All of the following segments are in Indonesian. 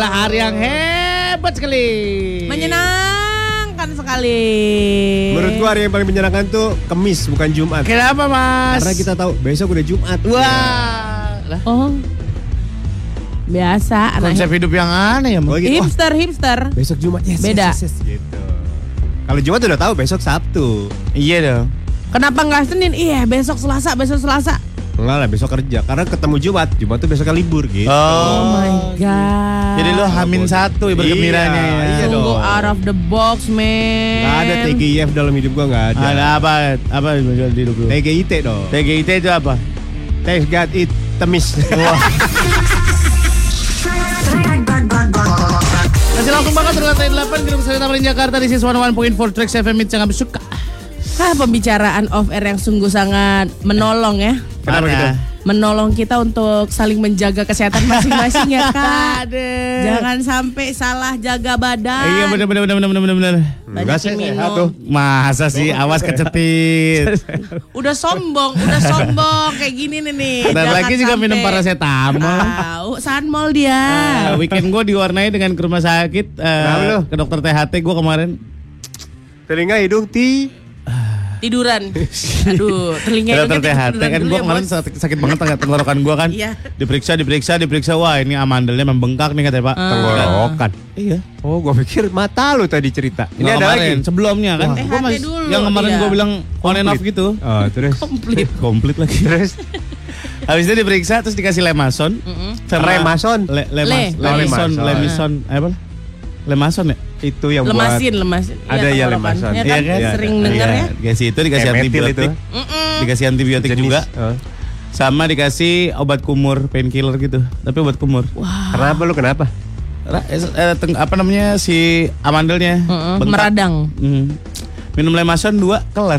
adalah hari yang hebat sekali. Menyenangkan sekali. Menurut gua hari yang paling menyenangkan tuh Kemis bukan Jumat. Kenapa mas? Karena kita tahu besok udah Jumat. Wah. Lah, Oh. Biasa anak konsep hidup yang aneh ya. Oh, Mas. gitu. Wah, hipster hipster. besok Jumat yes, Beda. yes, yes, yes, gitu. Kalau Jumat udah tahu besok Sabtu. Iya dong. Kenapa nggak Senin? Iya, besok Selasa, besok Selasa. Enggak lah besok kerja karena ketemu Jumat. Jumat tuh besoknya libur gitu. Oh my god. Jadi lo hamin satu ya bergembiranya Iya, ya. iya dong. Sungguh out of the box, man. Gak ada TGIF dalam hidup gua nggak ada. Ada apa? Apa di hidup lo? TGIT dong. TGIT itu apa? Thanks God it temis. Masih langsung banget dari lantai 8 Gedung Sari Tamrin Jakarta di Sis 101.4 Trax FM It sangat suka. Ah, pembicaraan off air yang sungguh sangat menolong ya. Kenapa gitu? Menolong kita untuk saling menjaga kesehatan masing-masing ya, Kak. Aduh. Jangan sampai salah jaga badan. Iya benar benar benar benar benar benar. Enggak sih sehat tuh. Masa sih awas kecetit. Udah sombong, udah sombong kayak gini nih nih. Dan Jangan lagi juga sampai minum paracetamol. Tahu, sanmol dia. Ah, weekend gue diwarnai dengan ke rumah sakit Kenapa lu? ke dokter THT gue kemarin. Telinga hidung ti. Tiduran. Aduh, telinga hidungnya THT tiduran kan dulu gue ya, kemarin sakit, sakit banget tengah- tenggorokan gue kan. Iya. Diperiksa diperiksa diperiksa wah ini amandelnya membengkak nih katanya Pak. Ah. Tenggorokan. Iya. Oh, gua pikir mata lu tadi cerita. Ini Nggak ada kemarin, lagi. sebelumnya kan. Wah. Gua masih- dulu, yang kemarin iya. gue bilang on and off gitu. Oh, terus. Komplit. Komplit lagi. Terus Habis itu diperiksa terus dikasih lemason. sama- Remason. Le, lemas, Le. lemison, Lemison. lemison, apa? Lemason ya? Itu yang Lemasin, lemasin. Ada Iya, ya, tenggorokan. lemasan. Ya Iya kan? Iya, Sering iya. denger ya. Iya, Dikasih itu, dikasih Kayak metil antibiotik. itu. Dikasih antibiotik buat juga. Oh. Sama dikasih obat kumur, painkiller gitu. Tapi obat kumur. Kenapa lu kenapa? Ra- eh, teng- apa namanya si amandelnya Mm-mm, bengkak. Meradang. Hmm. Minum lemason dua kelar.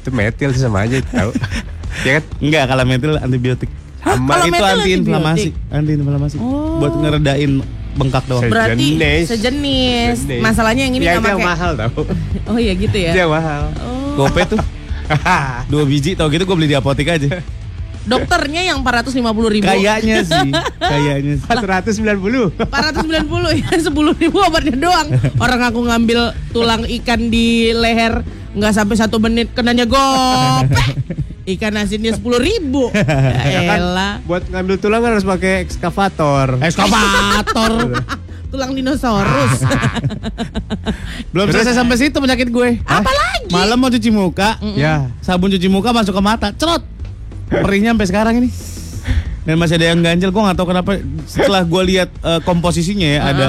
Itu metil sih sama aja tahu. ya kan? Enggak, kalau metil antibiotik. Hah, kalau itu metil antiinflamasi, antiinflamasi. Oh. Buat ngeredain bengkak doang. Berarti Sejenis. sejenis. Sejenis. Masalahnya yang ini ya, nggak pakai. mahal tau. Oh iya gitu ya. Yang mahal. Oh. Gope tuh dua biji tau gitu gue beli di apotek aja. Dokternya yang 450 ribu. Kayaknya sih, kayaknya sih. 490. 490 ya 10 ribu obatnya doang. Orang aku ngambil tulang ikan di leher nggak sampai satu menit kenanya gope. Ikan asinnya 10 ribu. Ya Ya kan, buat ngambil tulang kan harus pakai ekskavator. Eskavator. Tulang dinosaurus. Belum selesai sampai situ penyakit gue. Apa lagi? Malam mau cuci muka, Ya. sabun cuci muka masuk ke mata, cerot. Perihnya sampai sekarang ini. Dan masih ada yang ganjel, gue nggak tahu kenapa. Setelah gue lihat eh, komposisinya ya, ada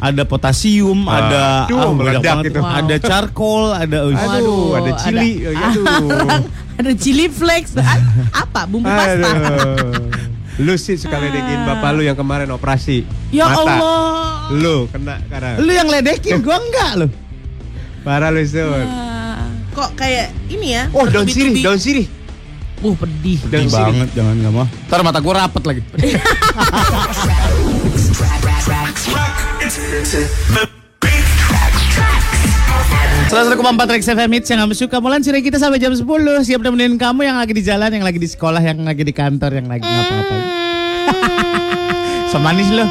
ada potasium, ada Aduh, ah, meledak banget. itu. ada charcoal, ada Aduh, Waduh, ada cili. ada- Aduh. Ada chili flakes. Apa? Bumbu pasta. Lu sih suka ledekin bapak lu yang kemarin operasi. Ya mata. Allah. Lu kena karena Lu yang ledekin, gue enggak loh. parah lu. Ah, Kok kayak ini ya? Oh, daun sirih, daun sirih. Uh, pedih. Sirih. banget, jangan nggak mau. Ntar mata gue rapet lagi. Seratus empat Rex FM Hits yang kamu suka. Mulan sore kita sampai jam 10 Siap nemenin kamu yang lagi di jalan Yang lagi di sekolah Yang lagi di kantor Yang lagi ngapa-ngapain. Semanis lo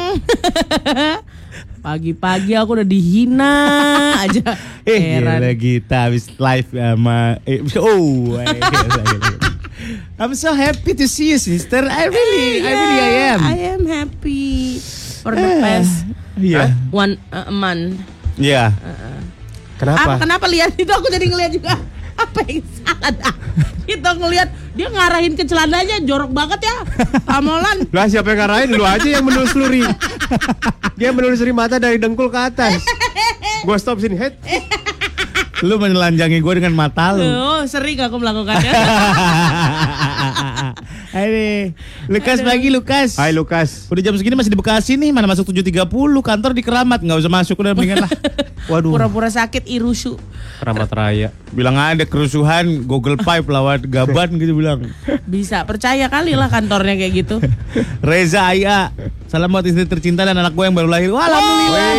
Pagi-pagi aku udah dihina aja. Eh Heran. gila kita habis live sama eh, Oh eh, gila, gila, gila. I'm so happy to see you sister. I really I really I am. I am happy for the past Iya one uh, month. Iya Kenapa? Apa? kenapa lihat itu aku jadi ngeliat juga apa yang salah dah? Itu ngeliat dia ngarahin ke celananya jorok banget ya. Amolan. Lah siapa yang ngarahin? Lu aja yang menelusuri. Dia menelusuri mata dari dengkul ke atas. Gua stop sini. Head. Lu menelanjangi gue dengan mata lu Oh, sering aku melakukannya. Ini Lukas pagi Lukas Hai Lukas. Udah jam segini masih di Bekasi nih Mana masuk 7.30 Kantor di Keramat Nggak usah masuk udah mendingan lah Waduh Pura-pura sakit irusu. Keramat Raya. Bilang ada kerusuhan Google Pipe lewat gaban gitu bilang Bisa percaya kali lah kantornya kayak gitu. Reza Aya Salam buat istri tercinta dan anak gue yang baru lahir Wah Alhamdulillah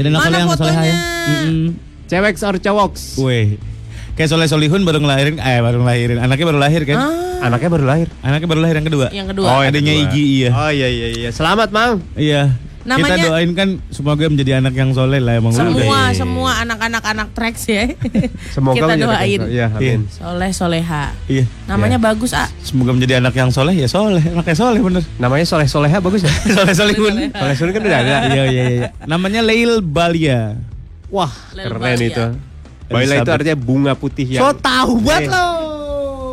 Jadi anak Mana yang soleh ya fotonya? Hmm. Cewek or cowok? Weh Kayak soleh solihun baru ngelahirin Eh baru ngelahirin Anaknya baru lahir kan Ah, Anaknya baru lahir. Anaknya baru lahir yang kedua. Yang kedua. Oh, yang Adanya kedua. Igi iya. Oh iya iya iya. Selamat, Mang. Iya. Kita Namanya- doain kan semoga menjadi anak yang soleh lah emang semua udah. iya, iya. semua anak-anak anak tracks ya. Semoga kita menjadi- doain. Iya, amin. Soleh soleha. Iya. Namanya bagus ah. Semoga menjadi anak yang soleh ya soleh, anaknya soleh bener. Namanya Soleh Soleha bagus ya? soleh solehun. Soleh Soleha kan udah ada. Iya iya iya. Namanya Leil Balia. Wah, Lel keren Balia. itu. Baila itu artinya bunga putih yang So tahu Eh, banget lo.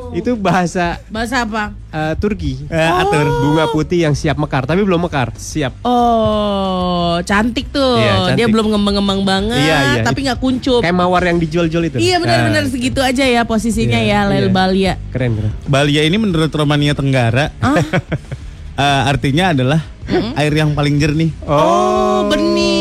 Itu bahasa Bahasa apa? eh, Turki. Eh, atur. Bunga putih yang siap mekar, tapi belum mekar, siap. Oh, cantik tuh. Iya, cantik. Dia belum ngembang-ngembang banget, Iya, iya. tapi nggak kuncup. Kayak mawar yang dijual-jual itu. Iya benar-benar Ah. segitu aja ya posisinya Iya, ya Lel iya. Balia. Keren, keren. Balia ini menurut Romania Tenggara Ah, eh, artinya adalah air yang paling jernih. oh, bening.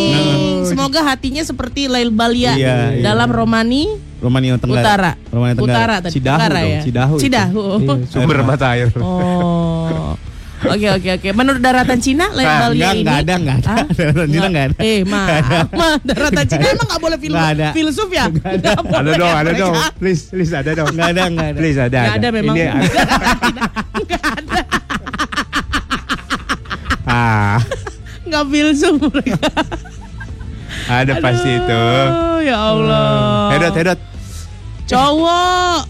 Semoga hatinya seperti Lel Balia Iya, iya. dalam Romani Romania Tenggara. Utara. Romania Tenggara. Utara tadi. Cidahu Tenggara dong, ya. Cidahu. Cidahu. Iya, sumber mata air. Oh. Oke oke oke. Menurut daratan Cina Lel Ah, Balia enggak, ini enggak ada, enggak ada. Hah? Daratan Cina enggak ada. Eh, maaf. Ma, daratan Cina emang enggak boleh film Enggak ada. filsuf ya? Enggak Ada boleh dong, ada mereka. dong. Please, please ada dong. Enggak ada, enggak ada. Please ada. Enggak ada memang. Ini ada. Enggak ada. ah, Enggak filsuf mereka. Ada pasti itu. Ya Allah. Hedot, hedot. Cowok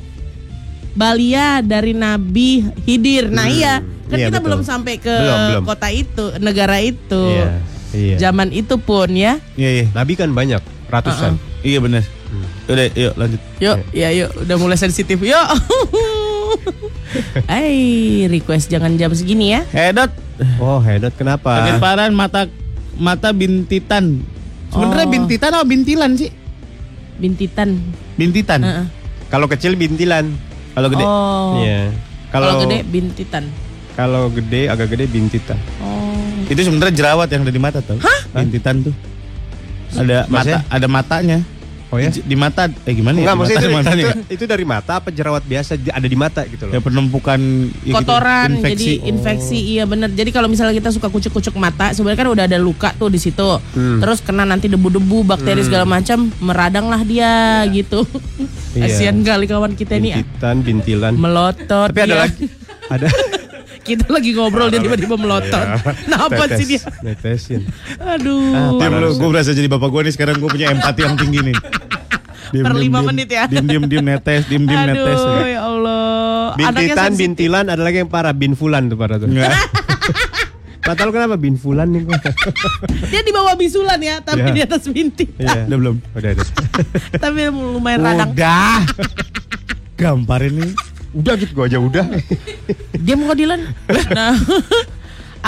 Balia dari Nabi Hidir. Nah, iya. Kan Iya, kita betul. belum sampai ke Belum, belum. kota itu, negara itu. Iya, iya. Zaman itu pun ya. Iya, iya. Nabi kan banyak, ratusan. Iya benar. Udah, yuk lanjut. Yuk, ya yuk, udah mulai sensitif. Yuk. Hai, request jangan jam segini ya. Hedot. Oh, hedot kenapa? Parah mata mata bintitan. Sebenarnya Oh. bintitan atau bintilan sih? Bintitan. Bintitan. Heeh. Kalau kecil bintilan. Kalau gede. Oh. Iya. Kalau gede bintitan. kalau gede agak gede bintitan. Oh. Itu sebenarnya jerawat yang ada di mata tuh. Bintitan tuh. Ada Maksudnya? mata, ada matanya. Oh ya? Di, di mata eh gimana Enggak, ya? Di maksudnya mata, itu, di matanya. itu, itu dari mata apa jerawat biasa di- ada di mata gitu Ya loh. penumpukan ya gitu, Kotoran infeksi. jadi infeksi iya bener jadi kalau misalnya kita suka kucuk-kucuk mata sebenarnya kan udah ada luka tuh di situ Hmm. terus kena nanti debu-debu bakteri segala macam meradang lah dia gitu Iya. kasihan kali kawan kita ini ah. Bintitan, bintilan. melotot Tapi ada dia. lagi. Ada. kita lagi ngobrol dia tiba-tiba melotot nah apa sih dia Netesin. aduh Diam lu, gue berasa jadi bapak gue nih sekarang gue punya empati yang tinggi nih. Diem, Per lima menit ya. Diem diem diem netes, diem diem netes. aduh ya Allah Bintitan, bintilan, ada lagi yang parah, binfulan tuh parah tuh. Enggak. Mata lu kenapa binfulan nih gua? dia di bawah bisulan ya tapi Iya. di atas bintik Iya. Udah belum? Udah, udah. tapi lumayan radang Udah. Gamparin nih. Udah gitu gua aja udah. Diam kok Dilan. Nah,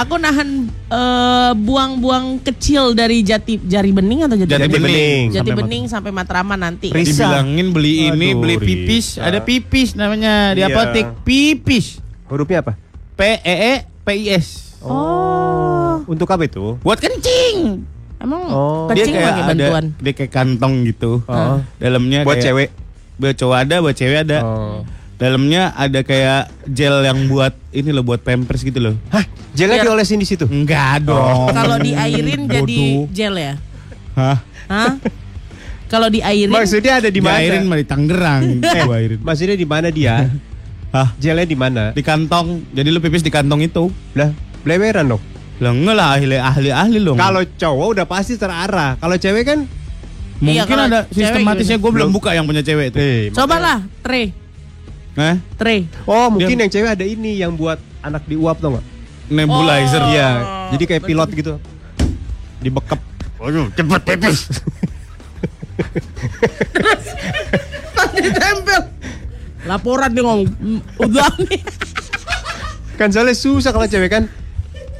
aku nahan eh, buang-buang kecil dari jati jari bening atau jati, Jati bening? bening. Jati Sampai bening sampai Matraman nanti. Ris- Risa. Dibilangin beli ini, Aduh, beli pipis. Risa. Ada pipis namanya di Iya. apotek. Pipis. Hurufnya apa? P E E P I S. Oh, Untuk apa itu? Buat kencing. emang Oh. kencing pakai bantuan. ada dia kayak kantong gitu. Oh. Dalamnya Buat kayak- cewek. Buat cowok ada, buat cewek ada. Oh. Dalamnya ada kayak gel yang buat ini loh buat pampers gitu loh. Hah? Jelnya Biar- diolesin di situ. Enggak dong. Kalau diairin jadi gel ya? Hah? Hah? Kalau diairin Maksudnya ada di mana? Diairin mah di Tangerang. Eh, airin. maksudnya di mana dia? Hah? Jelnya di mana? Di kantong. Jadi lu pipis di kantong itu. Lah, bleweran dong. Lah enggak lah ahli ahli ahli dong. Kalau cowok udah pasti terarah. Kalau cewek kan mungkin Iya, ada sistematisnya gue belum buka yang punya cewek itu. eh Cobalah, tray, Hah? tray. Oh, mungkin yang cewek ada ini yang buat anak diuap tau nggak? Nebulizer. Oh. Iya, jadi kayak pilot gitu. Dibekep. Waduh, cepet pipis. Ditempel. Laporan dia ngomong, "Hmm, udah nih. kan soalnya susah kalau cewek kan.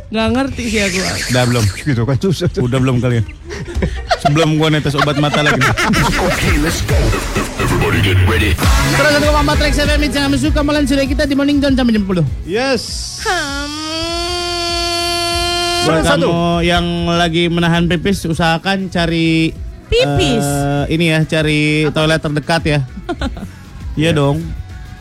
Nggak ngerti sih aku. Udah belum? Gitu kan susah. Udah belum kalian? Sebelum gua netes obat mata lagi. Terus satu koma empat Rex FM jangan suka malam sudah kita di Morning sampai jam 10. Yes. Buat Satu. kamu yang lagi menahan pipis usahakan cari Pipis. eh, ini ya, cari toilet terdekat ya. Iya dong.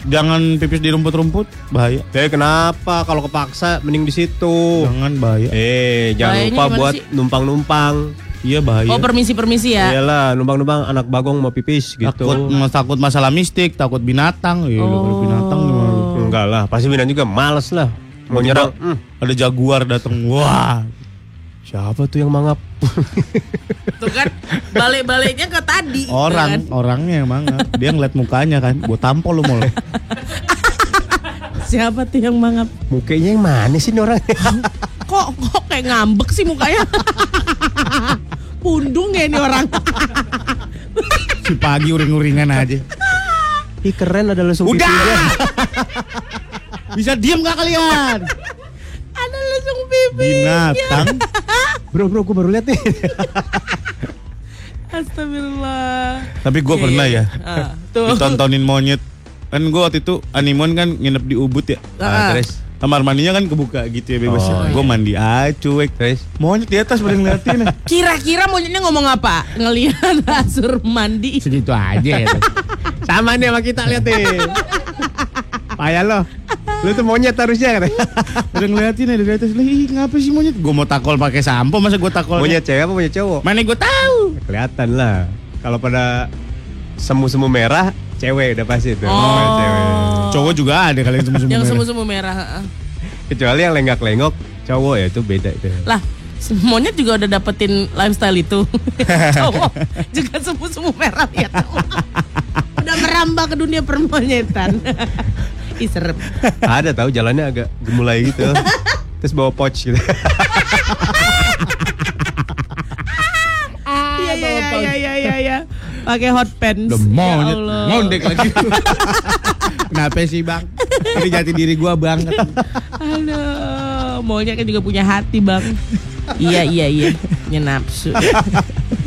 Jangan pipis di rumput-rumput, bahaya. Tapi kenapa kalau kepaksa mending di situ? Jangan bahaya. Eh, jangan Bahayanya lupa buat numpang-numpang. Iya bahaya. Oh permisi-permisi ya. Iyalah, numpang-numpang anak bagong mau pipis gitu. Takut takut masalah mistik, takut binatang. Iya, Oh. kalau binatang gimana? enggak lah, pasti Minan juga males lah. Mau nyerang. Hmm, Ada jaguar datang. Wah. siapa tuh yang mangap? Tuh kan balik-baliknya ke tadi. Orang, kan. orangnya emang. Dia ngeliat mukanya kan. Gue tampol lu mau. Siapa tuh yang mangap? Mukanya yang mana sih ini orang? Kok kok kayak ngambek sih mukanya? Pundung ya ini orang. Si pagi uring-uringan aja. Ih keren ada langsung Udah. pipinya. Bisa diem gak kalian? Ada langsung pipi. Binatang. Bro bro, gue baru lihat nih. Astagfirullah. Tapi gue Iya, pernah iya. ya. Ah, tuh. Ditontonin monyet. Kan gue waktu itu animon kan nginep di Ubud ya. Ah. terus Kamar mandinya kan kebuka gitu ya bebas. Oh, gue mandi aja cuek. terus Monyet di atas pada ngeliatin. Kira-kira monyetnya ngomong apa? Ngelihat asur mandi. Segitu aja ya. sama nih sama kita lihat nih. Payah lo. Lu tuh monyet harusnya katanya. Pada ngeliatin ya dari atas. Lah, ih ngapa sih monyet? Gue mau takol pakai sampo masa gue takol. Monyet cewek apa monyet cowok? Mana gue tahu. Kelihatan lah. Kalau pada semu-semu merah, cewek udah pasti tuh. Oh. Cewek. Cowok juga ada kalian semua semua. Yang semu-semu merah. ah. Kecuali yang lenggak-lenggok, cowok ya itu beda itu. Lah, monyet juga udah dapetin lifestyle itu. Cowok juga semu-semu merah ya. udah merambah ke dunia permonyetan. Ih serem. Ada tahu jalannya agak gemulai gitu. Terus bawa pouch gitu. Iya iya iya iya iya iya. Pakai hot pants. Udah monyet. Ya. Ngondek lagi. Kenapa sih bang? Ini jati diri gue bang. Aduh, monyet kan juga punya hati bang. iya iya iya, punya nafsu.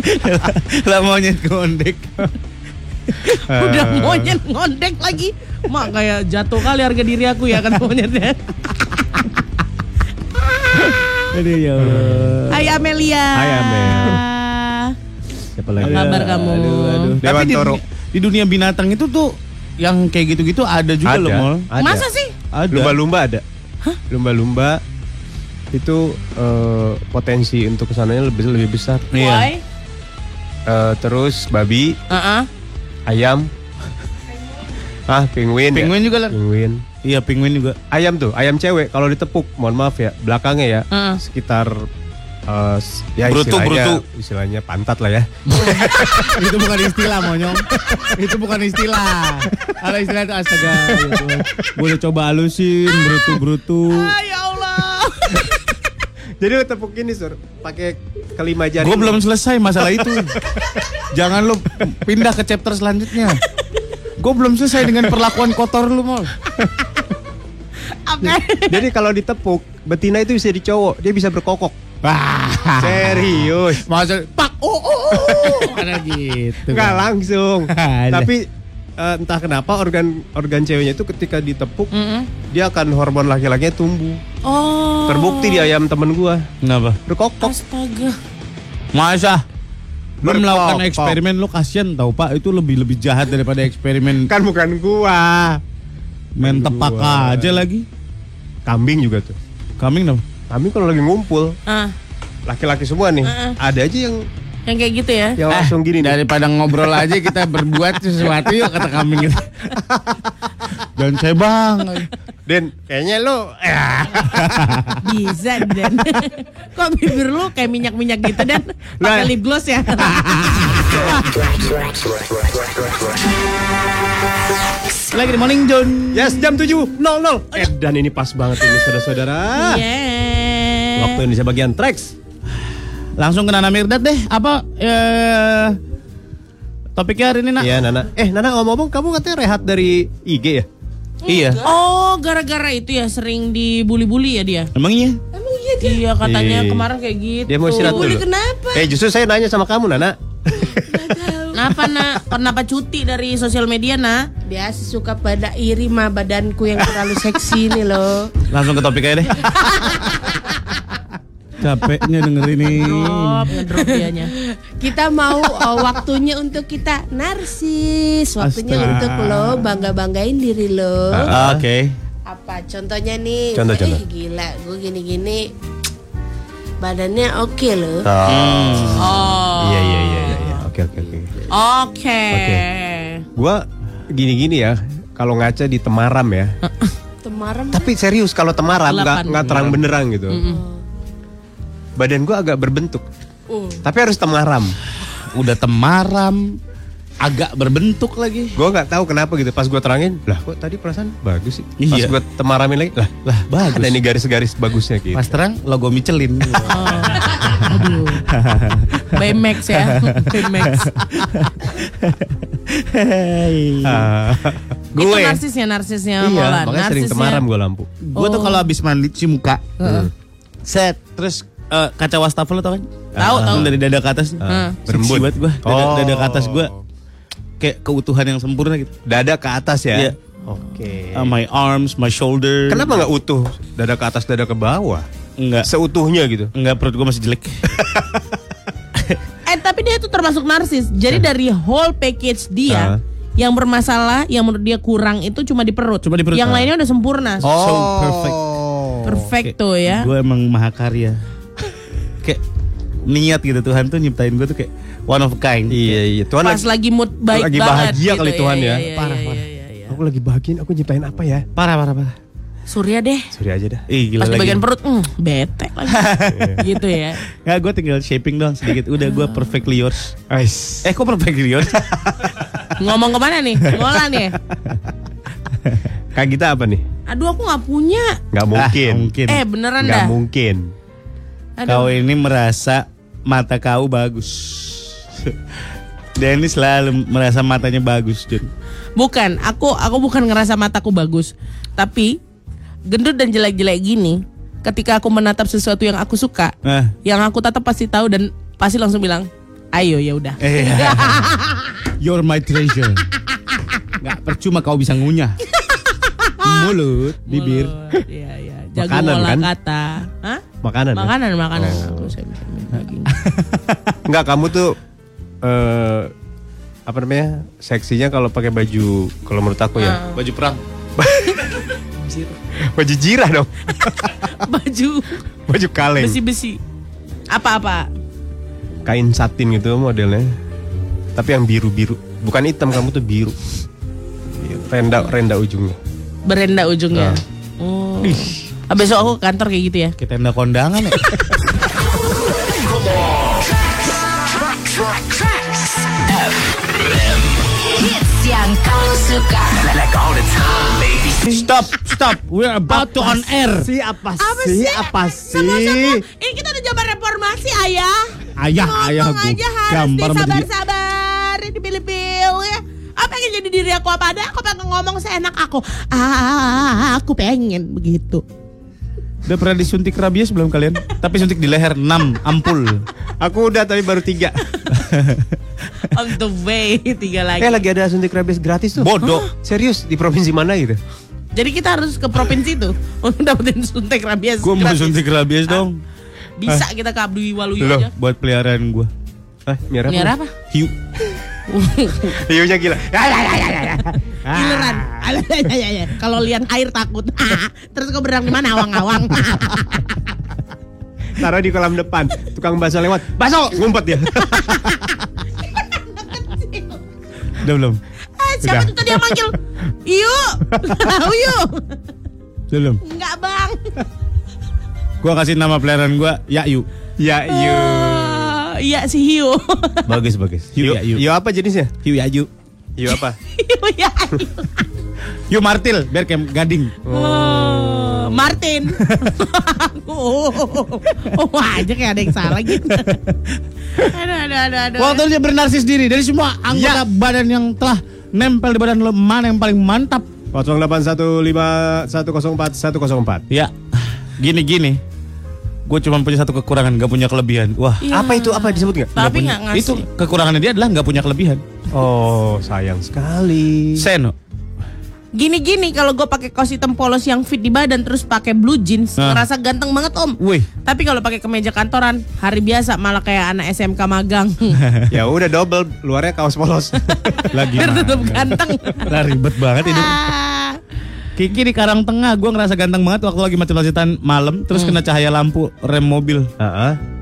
lah monyet ngondek. Udah monyet ngondek lagi. Mak kayak jatuh kali harga diri aku ya kan monyetnya. Aduh ya Allah. Hai Amelia. Hai, Amel. Siapa lagi? Apa kabar kamu? Aduh, aduh. Dewan Tapi di, Toro. di dunia binatang itu tuh yang kayak gitu-gitu ada juga Ada, loh mol. ada. Masa sih? Ada. Lumba-lumba ada. Lumba-lumba itu eh, potensi untuk ke sananya lebih lebih besar. Iya. Why? Eh, terus babi, Uh-uh. ayam, ah penguin, ya? Penguin juga lah. penguin. Iya penguin juga. Ayam tuh, ayam cewek kalau ditepuk, mohon maaf ya, belakangnya ya Uh-uh. sekitar s- ya Brutu, istilahnya, brutu. istilahnya pantat lah ya. itu bukan istilah monyong. itu bukan istilah. Kalau istilah itu astaga. Ya udah coba halusin brutu-brutu. Ah, ya Allah. Jadi lu tepuk gini sur, pakai kelima jari. Gue belum selesai masalah itu. Jangan lu pindah ke chapter selanjutnya. Gue belum selesai dengan perlakuan kotor lu mau. Oke. Jadi kalau ditepuk, betina itu bisa dicowok, dia bisa berkokok. Wah. Serius. Masa pak oh oh oh. Karena gitu. Enggak langsung. Tapi eh, entah kenapa organ organ ceweknya itu ketika ditepuk Mm-mm. dia akan hormon laki-lakinya tumbuh. Oh. Terbukti di ayam temen gua Kenapa? berkokok. Astaga. Masa? Lu melakukan eksperimen lu kasihan tau pak itu lebih lebih jahat daripada eksperimen Kan bukan gua. main tepak aja lagi. Kambing juga tuh. Kambing dong. Kambing kalau lagi ngumpul, Ah, laki-laki semua nih, Heeh. ada aja yang yang kayak gitu ya. yang langsung gini nih. Daripada ngobrol aja kita berbuat sesuatu yuk kata kambing gitu. Dan saya bang. Den, kayaknya lo ya. Bisa Dan. Kok bibir lu kayak minyak-minyak gitu Dan? Pakai lip gloss ya? Lagi di Morning John. Yes, jam 7.00. Eh, dan ini pas banget ini saudara-saudara. Yeah. Waktu Indonesia bagian tracks. Langsung ke Nana Mirdad deh. Apa eh topiknya hari ini nak? Iya, Nana. Eh, Nana ngomong-ngomong kamu katanya rehat dari IG ya? Iya. Oh, gara-gara itu ya sering dibully-bully ya dia? Emang iya? Emang iya dia? Iya katanya Iya. kemarin kayak gitu. Dia mau istirahat dulu. kenapa? Eh, justru saya nanya sama kamu, Nana. Kenapa nak? Kenapa cuti dari sosial media nak? Biasa suka pada iri mah badanku yang terlalu seksi ini loh. Langsung ke topik aja deh. Capeknya denger ini. Drop, ngedrop dianya. Kita mau uh, waktunya untuk kita narsis, waktunya Astaga. untuk lo bangga-banggain diri lo. Ah. Oke. Apa contohnya nih? Contoh, eh, contoh. gila, gue gini-gini badannya oke loh. Oh. Iya, iya, iya, iya, iya. Oke, oke, oke. Oke. Oke. Gua gini-gini ya, kalau ngaca di Temaram ya. Temaram. Tapi serius kalau temaram nggak nggak terang benderang gitu. Badan gua agak berbentuk. Uh. Tapi harus temaram. Udah temaram, agak berbentuk lagi. Gue nggak tahu kenapa gitu. Pas gue terangin, lah kok tadi perasaan bagus sih. Pas Iya. gue temaramin lagi, lah Lah, bagus. ada ini garis-garis bagusnya gitu. Pas terang logo Michelin. Aduh. Baymax ya. Baymax. Hei. Ah, Itu gue narsisnya, narsisnya iya, Molan. makanya sering temaram gue lampu. gue tuh kalau habis mandi cuci muka, set, terus eh, kaca wastafel lo tau kan? Tahu, tahu. Dari dada ke atas. Ah. Berembun. banget gue. Dada, Oh. dada ke atas gue kayak keutuhan yang sempurna gitu. Dada ke atas ya. Iya. Oke. Uh, my arms, my shoulder. Kenapa nggak utuh? Dada ke atas, dada ke bawah. Enggak. Seutuhnya gitu. Enggak perut gue masih jelek. Eh tapi dia itu termasuk narsis. Jadi dari whole package dia Ah. yang bermasalah, yang menurut dia kurang itu cuma di perut. Cuma di perut. Yang Ah. lainnya udah sempurna. So perfect. Perfecto ya. Gue emang mahakarya. kayak niat gitu Tuhan tuh nyiptain gue tuh kayak one of a kind. Iya iya. Tuhan Pas lagi mood baik lagi banget. bahagia gitu. kali Tuhan Iya, ya. iya, Parah, iya, parah. iya, iya. Aku lagi bahagian, aku nyiptain apa ya? Parah parah parah. Surya deh. Surya aja dah. Ih, gila Pas di lagi. bagian perut, mm, bete lagi. gitu ya. Nggak, gue tinggal shaping doang sedikit. Udah gue perfectly yours. Ais. Eh, kok perfectly yours? Ngomong ke mana nih? Ngolah nih. Kak kita apa nih? Aduh aku nggak punya. Nggak mungkin. Ah, mungkin. Eh beneran Nggak dah. mungkin. Kau Aduh. ini merasa mata kau bagus. Denny selalu merasa matanya bagus, Jun. Bukan, aku aku bukan ngerasa mataku bagus, tapi gendut dan jelek-jelek gini, ketika aku menatap sesuatu yang aku suka, Nah, yang aku tatap pasti tahu dan pasti langsung bilang, ayo ya udah. eh, you're my treasure. Nggak percuma kau bisa ngunyah. Mulut, bibir. Mulut, Iya iya. Jago Makanan, kan? kata. Hah? Makanan. ya? Makanan, makanan. Oh. Aku saya bisa minum daging. Enggak, kamu tuh eh apa namanya? Seksinya kalau pakai baju kalau menurut aku ya. Baju perang. Baju jirah dong. Baju Baju kaleng. besi-besi. Apa-apa? Kain satin gitu modelnya. Tapi yang biru-biru. Bukan hitam, kamu tuh biru. Renda renda ujungnya. Berenda ujungnya. Oh. Ah, besok aku ke kantor kayak gitu ya. Kita tenda kondangan ya. yang kau suka. stop, stop. We're about to on air. Si apa, Apa sih? sih? Apa sih? Ini kita udah zaman reformasi, ayah. Ayah, ayah Ngomong aja harus sama disabar-sabar, dipilih-pilih ya. Apa pengen jadi diri aku apa ada? Aku pengen ngomong seenak aku. Ah, aku pengen begitu. Udah pernah disuntik rabies belum kalian? Tapi suntik di leher 6 ampul. Aku udah tapi baru tiga. On the way, tiga lagi. Eh lagi ada suntik rabies gratis tuh. Bodoh. Serius di provinsi mana gitu? Jadi kita harus ke provinsi itu untuk dapetin suntik rabies. Gue mau suntik rabies dong. Bisa kita ke Abdul Waluyo Loh. aja. Buat peliharaan gue. Ah, miara Biar apa? Hiu. Hiunya gila. Ya, ya, ya, ya, ya. Gileran. Kalau lihat air takut. Terus kau berenang di mana? Awang-awang. Taruh di kolam depan. Tukang bakso lewat. Bakso ngumpet ya. Udah belum? Ah, siapa Udah. tuh tadi yang manggil? Iyo. Uyu. Udah belum? Enggak, Bang. Gue kasih nama peliharaan gue Yayu. ya, Yu. Oh, Iya si Hiu. Bagus, bagus. Hiu, Hiu, Yayu. hiu apa jenisnya? Hiu Yayu. Hiu apa? Hiu ya. Hiu martil biar kayak gading. Oh, Martin. oh, wah aja kayak ada yang salah gitu. aduh, aduh, aduh, aduh. Waktu dia bernarsis diri dari semua anggota badan yang telah nempel di badan lo mana yang paling mantap? 0815104104 Ya, gini gini. Gue cuma punya satu kekurangan, gak punya kelebihan. Wah, Iya. Apa itu? Apa disebut nggak? Tapi punya- nggak ngasih. Itu kekurangannya dia adalah nggak punya kelebihan. Oh, sayang sekali. Seno. Gini-gini kalau gue pakai kaos hitam polos yang fit di badan terus pakai blue jeans, Ah. ngerasa ganteng banget om. Wih, Tapi kalau pakai kemeja kantoran, hari biasa malah kayak anak SMK magang. ya udah double, luarnya kaos polos. lagi tetap ganteng. Lah ribet banget ini. Kiki di Karang Tengah, gue ngerasa ganteng banget waktu lagi macet-macetan malam, terus kena cahaya lampu rem mobil. Heeh. mau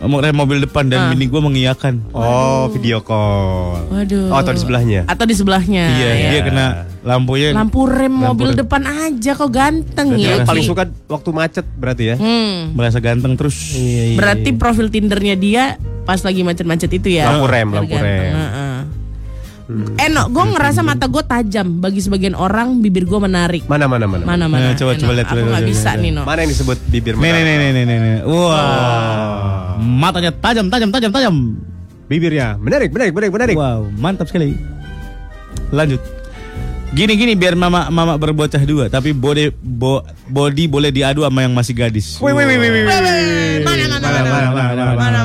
rem mobil depan dan Ah. bini gue mengiyakan. Oh, video call. Waduh. Oh, atau di sebelahnya. Atau di sebelahnya. iya, ya. dia kena lampunya. Lampu rem Lampu mobil rem. depan aja kok ganteng Berarti ya. paling suka waktu macet berarti ya? Hmm. merasa ganteng terus. Iya, Berarti profil Tindernya dia pas lagi macet-macet itu ya. Lampu rem, lampu ganteng. rem. Heeh. Eno, gue ngerasa mata gue tajam. Bagi sebagian orang bibir gue menarik. Mana mana mana. Mana mana. Nah, coba, Eno. coba lihat, Aku nggak bisa nih no. Mana yang disebut bibir Nih, nih, nih, nih, nih, nih, nih. Wah, matanya tajam, tajam, tajam, tajam. Bibirnya menarik, menarik, menarik, menarik. Wow, mantap sekali. Lanjut. Gini gini biar mama mama berbocah dua, tapi body bo, body boleh diadu sama yang masih gadis. Wih, wih, wih, wih, wih. Mana mana Mana, mana, mana, mana,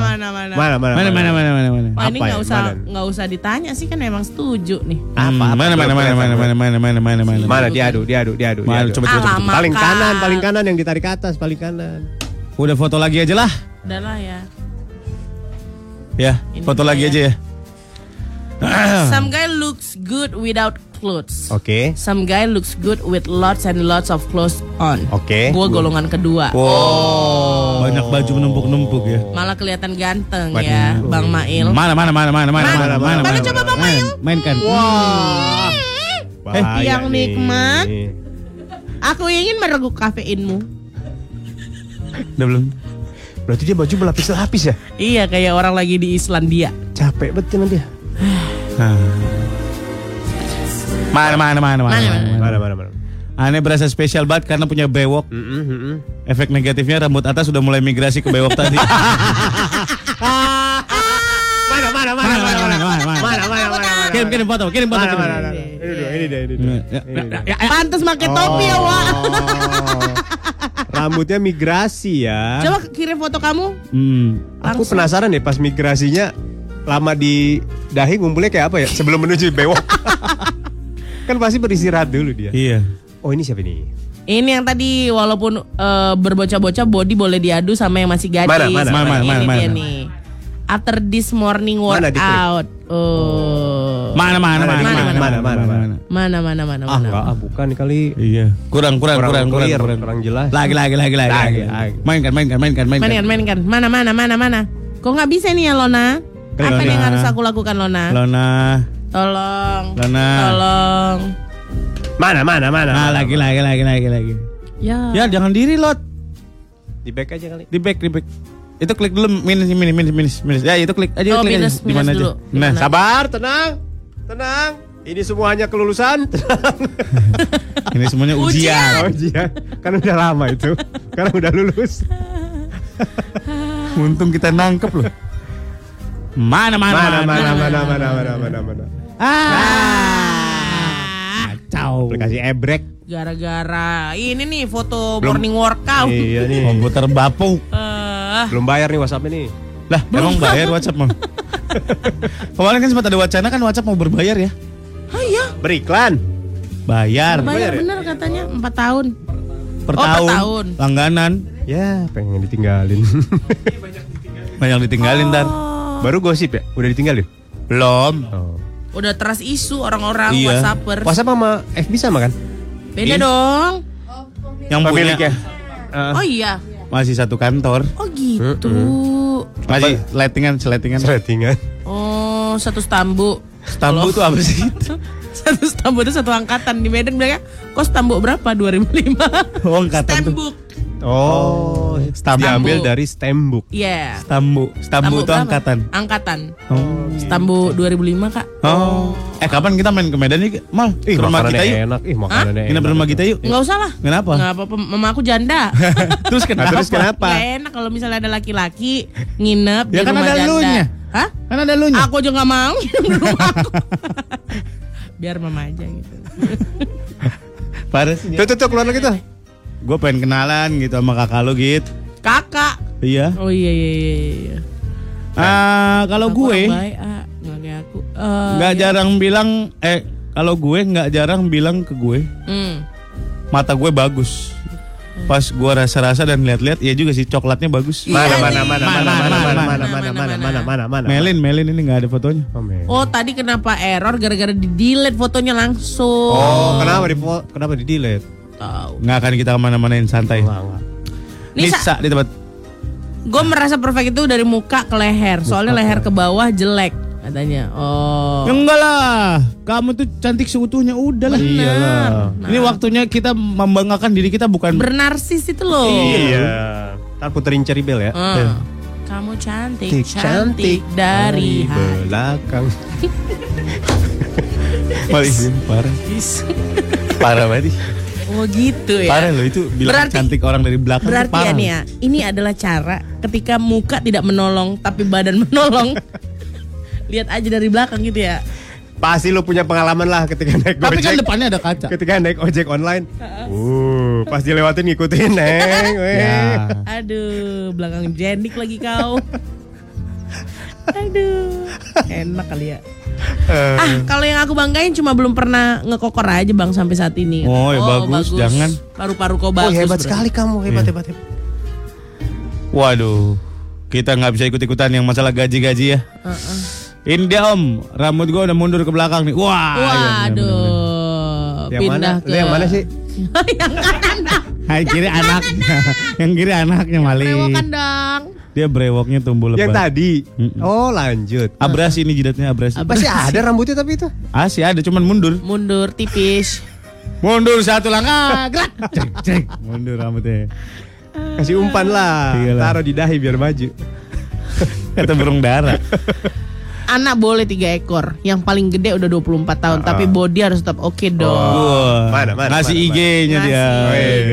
mana mana mana. Mana mana Mana mana mana mana mana. Wah ini Apa nggak ya? usah Mana? nggak usah ditanya sih kan emang setuju nih. Apa, apa? mana mana mana mana mana mana mana mana mana. Mana diadu, diadu, diadu, Mana, coba, coba, Paling kanan, paling kanan yang ditarik ke atas, paling kanan. Udah foto lagi aja lah. Udah lah ya. Ya, foto lagi ya. aja ya. Some guy looks good without clothes. Oke. Some guy looks good with lots and lots of clothes on. Oke. Gue golongan kedua. Oh, banyak baju menumpuk-numpuk ya. Malah kelihatan ganteng Waduh. ya, Bang Mail. Mana mana mana mana mana Mana? mana mana. Mana mana, coba, Bang main, Mail? Mainkan. Wah. Eh, Bahaya yang nikmat. Aku ingin mereguk kafeinmu. Udah belum? Berarti dia baju berlapis-lapis ya? Iya, kayak orang lagi di Islandia. Capek betul nanti ya. Nah. Mana mana mana mana. Mana, mana? Mana mana mana. Aneh berasa spesial banget karena punya bewok. Mm-mm, mm-mm. Efek negatifnya rambut atas sudah mulai migrasi ke bewok tadi. Mana mana mana Mana, mana, mana, mana, mana. mana mana mana. kirim kirim foto, kirim foto. Mana kirim. mana mana. Ini dia, ini dia, ini dia. Ini dia. ya, ya. Pantes pakai topi ya, Wak. Oh. Rambutnya migrasi ya. Coba kirim foto kamu. Hmm. Aku penasaran deh pas migrasinya lama di dahi ngumpulnya kayak apa ya sebelum menuju bewok. kan pasti beristirahat dulu dia. Iya. Oh ini siapa nih? Ini yang tadi walaupun eh, berbocah-bocah body boleh diadu sama yang masih gadis. Mana, mana, mana, ini mana, dia mana. nih. After this morning Mana, workout. Oh. Mana mana mana Mana, mana mana, mana, mana. Mana mana mana Ah mana. enggak, ah bukan kali. Iya. Kurang kurang kurang Kurang kurang kurang. kurang jelas. Lagi lagi lagi lagi. Lagi, lagi. lagi. Mainkan mainkan mainkan mainkan. Mainkan mainkan. Mana mana mana mana. Kok nggak bisa nih ya Lona? Apa Lona. yang harus aku lakukan Lona? Lona. Tolong. Lona. Tolong. Mana mana mana. Nah, mana, lagi mana. lagi lagi lagi lagi. Ya. Ya jangan diri lot. Di back aja kali. Di back di back. Itu klik dulu minus minus minus minus minus. Ya itu klik aja Oh, klik minus, aja. Di mana minus aja. Nah? Sabar, tenang. Tenang. Ini semua hanya kelulusan. ini semuanya ujian. Oh iya, kan udah lama itu. Karena udah lulus. Untung kita nangkep loh. Mana mana Mana mana mana mana mana mana mana. Ah. Kacau. Aplikasi ebrek. Gara-gara ini nih foto Belum- morning workout. Iya nih. Komputer bapuk. Eh, Belum bayar nih WhatsApp ini. Lah, emang bayar WhatsApp mah? Kemarin kan sempat ada wacana kan WhatsApp mau berbayar ya? oh iya. Beriklan. Bayar Bayar bayar ya? bener katanya 4 tahun. per Oh, per tahun, tahun. langganan. Ya, pengen ditinggalin. Banyak ditinggalin ntar. Baru gosip ya? Udah ditinggalin? Belum. Oh. Udah trust isu orang-orang Iya. WhatsAppers. WhatsApp sama FB sama kan? Beda Ih. dong. Yang punya Pemiliknya. Eh, Oh iya. masih satu kantor. Oh gitu. Masih lettingan, seletingan. settingan. Oh, satu stambu. Stambu tuh apa sih? Satu stambu itu satu angkatan di Medan bilangnya, kok stambu berapa? 2005. Oh, angkatan tuh. Stambuk. Oh, Stambu. diambil dari stembook. Iya. Stambu. Stambu itu berapa? angkatan. Angkatan. Oh. Stambu 2005, Kak. Oh. Eh kapan kita main ke Medan nih? Mal, Ih, ke rumah kita yuk. enak. Ih, makanannya Nginep di rumah kita yuk. Enggak usah lah. Kenapa? Enggak apa-apa, mama aku janda. terus Nah, kenapa? terus kenapa? Gak enak kalau misalnya ada laki-laki nginep Ya di kan rumah ada janda. elunya. Hah? Kan ada lu nya. Aku juga nggak mau di rumah aku. Biar mama aja gitu. Parah sih. Tuh, tuh, tuh, keluar lagi tuh. Gue pengen kenalan gitu sama kakak lu gitu. Kakak. Iya. Oh iya iya iya. iya. Ah, kalau gue ah. nggak aku. Eh, nggak ya. jarang bilang eh kalau gue nggak jarang bilang ke gue Hmm. mata gue bagus. Pas gue rasa-rasa dan lihat-lihat ya juga sih coklatnya bagus. Mana, Iya mana, mana, mana, Mana, mana, mana, mana, mana, mana, mana, mana, mana, mana, mana. Melin, Melin ini nggak ada fotonya. Oh. Oh tadi kenapa error gara-gara di delete fotonya langsung. Oh, kenapa di kenapa di delete? Tahu. Nggak akan kita ke mana-manain santai. Enggak. Nisa. Nisa di tempat. Gue merasa perfect itu dari muka ke leher. Soalnya leher ke bawah jelek katanya. Oh. Ya enggak lah, kamu tuh cantik seutuhnya udah lah. Benar. Ini waktunya kita membanggakan diri kita bukan Bernarsis itu loh. Iya. Ntar puterin Cherry Bell ya. Ah. Kamu cantik, cantik, dari hati. belakang. Paling parah. Parah banget. Oh gitu ya. Parah loh itu bilang Berarti- cantik orang dari belakang Berarti parah. ya nih ya, ini adalah cara ketika muka tidak menolong tapi badan menolong. Lihat aja dari belakang gitu ya. Pasti lu punya pengalaman lah ketika naik Tapi kan Gojek. depannya ada kaca. ketika naik ojek online. Uh, pasti lewatin ngikutin, Neng. weh. Ya. Aduh, belakang jenik lagi kau. Aduh, enak kali ya. Ah, kalau yang aku banggain cuma belum pernah ngekokor aja bang sampai saat ini. Oh, ya bagus, jangan. Paru-paru kau Oh, bagus. hebat bro. sekali kamu, hebat, hebat, hebat. Waduh, kita nggak bisa ikut-ikutan yang masalah gaji-gaji ya. Heeh. Ini dia om, rambut gua udah mundur ke belakang nih. Wah. iya. Waduh, Yang pindah mana? ke yang mana sih? yang kanan. Hai kiri anaknya, yang kiri anaknya Mali. Rewokan dong. Dia brewoknya tumbuh lebat. Yang tadi. Mm-mm. Oh, lanjut. Abrasi ini jidatnya abrasi. Masih ada rambutnya tapi itu. Asih ada, cuman mundur. Mundur tipis. Mundur satu langkah, gerak. Cek, cek. Mundur rambutnya. Kasih umpan lah. Iyalah. Taruh di dahi biar maju. Kata burung dara. Anak boleh tiga ekor. Yang paling gede udah 24 tahun, tapi body harus tetap oke dong. Wah. Mana, mana, Ngasih mana, mana. IG-nya dia. Ngasih. IG.